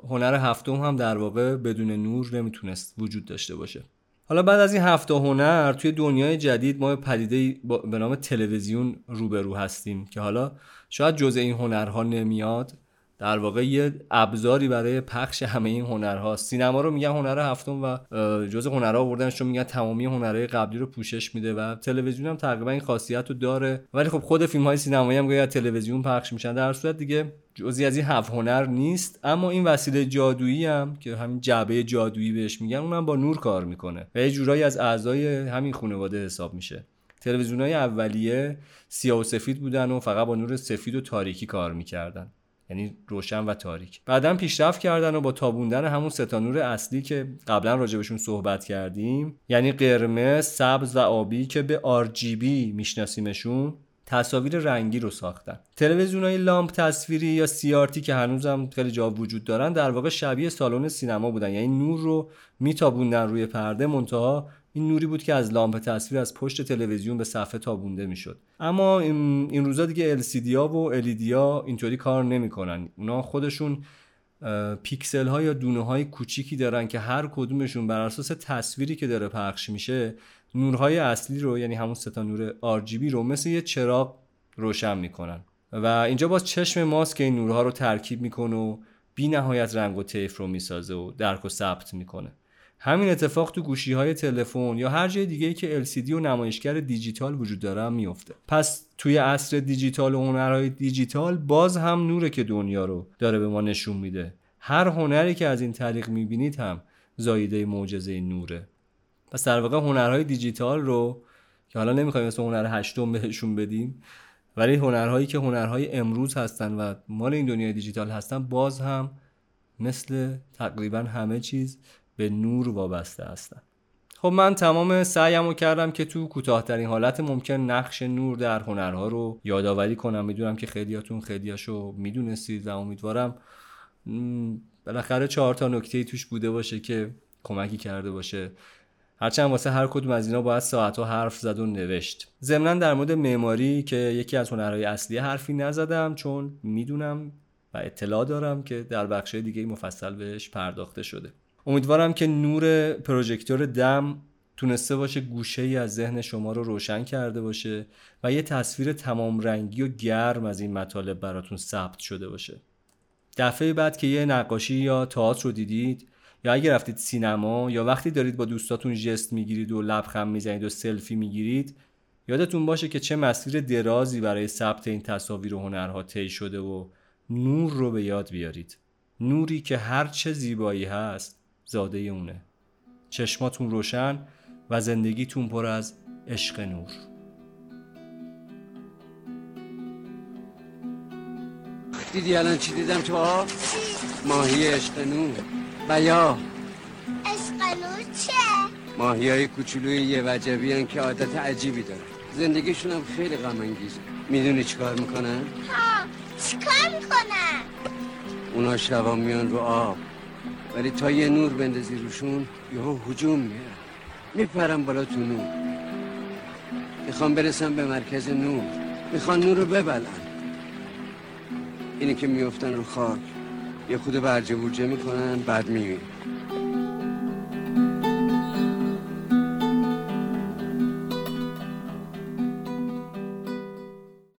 Speaker 4: هنر هفتم هم در واقع بدون نور نمی‌تونست وجود داشته باشه. حالا بعد از این هفته هنر توی دنیای جدید ما پدیده به نام تلویزیون روبرو هستیم که حالا شاید جزء این هنرها نمیاد. در واقع یه ابزاری برای پخش همه این هنرها سینما رو میگن هنر هفتم و جزء هنرها آوردنش رو میگن تمامی هنرهای قبلی رو پوشش میده و تلویزیون هم تقریبا این خاصیت رو داره. ولی خب خود فیلم های سینمایی هم گاهی تلویزیون پخش میشن. در صورت دیگه جزی از این هفت هنر نیست. اما این وسیله جادویی هم که همین جعبه جادویی بهش میگن اونم با نور کار می‌کنه و یه جورایی از اعضای همین خانواده حساب میشه. تلویزیون های اولیه سیاه و سفید بودن و فقط با نور سفید و تاریکی کار می‌کردن. یعنی روشن و تاریک. بعدا پیشرفت کردن و با تابوندن همون ستا نور اصلی که قبلا راجبشون صحبت کردیم یعنی قرمز سبز و آبی که به RGB میشناسیمشون تصاویر رنگی رو ساختن. تلویزیون های لامپ تصویری یا CRT که هنوزم خیلی جا وجود دارن در واقع شبیه سالن سینما بودن. یعنی نور رو میتابوندن روی پرده منتها این نوری بود که از لامپ تصویر از پشت تلویزیون به صفحه تابونده می‌شد. اما این روزا دیگه LCD ها و LED ها اینطوری کار نمی‌کنن. اونا خودشون پیکسل ها یا دونه های کوچیکی دارن که هر کدومشون بر اساس تصویری که داره پخش میشه نورهای اصلی رو یعنی همون ستا نور RGB رو مثل یه چراغ روشن می‌کنن. و اینجا باز چشم ماست که این نورها رو ترکیب می‌کنه و بی نهایت رنگ و طیف رو می‌سازه و درک و ثبت می‌کنه. همین اتفاق تو گوشی های تلفن یا هر جای دیگه که LCD و نمایشگر دیجیتال وجود داره میفته پس توی عصر دیجیتال و هنرهای دیجیتال باز هم نوره که دنیا رو داره به ما نشون میده. هر هنری که از این طریق می‌بینید هم زایده معجزه نوره. پس در واقع هنرهای دیجیتال رو که حالا نمی‌خوایم مثل هنر هشتم بهشون بدیم ولی هنرهایی که هنرهای امروز هستن و مال این دنیای دیجیتال هستن باز هم مثل تقریبا همه چیز به نور وابسته هستن. خب من تمام سعیمو کردم که تو کوتاهترین حالت ممکن نقش نور در هنرها رو یادآوری کنم. می‌دونم که خیلیاتون خیلیاشو می‌دونستید و امیدوارم بالاخره چهار تا نکته توش بوده باشه که کمکی کرده باشه. هرچند واسه هر کدوم از اینا باید ساعتها حرف زد و نوشت. ضمنا در مورد معماری که یکی از هنرهای اصلی حرفی نزدم چون می‌دونم و اطلاع دارم که در بخش دیگه مفصل بهش پرداخته شده. امیدوارم که نور پروژکتور دم تونسته باشه گوشه ای از ذهن شما رو روشن کرده باشه و یه تصویر تمام رنگی و گرم از این مطالب براتون ثبت شده باشه. دفعه بعد که یه نقاشی یا تئاتر رو دیدید یا اگه رفتید سینما یا وقتی دارید با دوستاتون جست می‌گیرید و لبخند می‌زنید و سلفی می‌گیرید یادتون باشه که چه مسیر درازی برای ثبت این تصاویر و هنرها طی شده و نور رو به یاد بیارید. نوری که هر چه زیبایی هست زاده اونه چشماتون روشن و زندگیتون پر از عشق نور
Speaker 2: دیدی الان چی دیدم تو آب؟ ماهی عشق نور بیا
Speaker 5: عشق نور چه؟
Speaker 2: ماهی های کوچولوی یه وجبی که عادت عجیبی دارن زندگیشون هم خیلی غم انگیزه می‌دونی چیکار می‌کنن؟
Speaker 5: ها چیکار می‌کنن؟
Speaker 2: اونا شبا میان رو آب ولی تا یه نور بندازی روشون یهو هجوم میارن میپرن بالا تو نور. می‌خوام برسم به مرکز نور. می‌خوان نور رو ببلن. اینی که میفتن رو خاک. یه خود برجه بورجه می‌کنن بعد میبین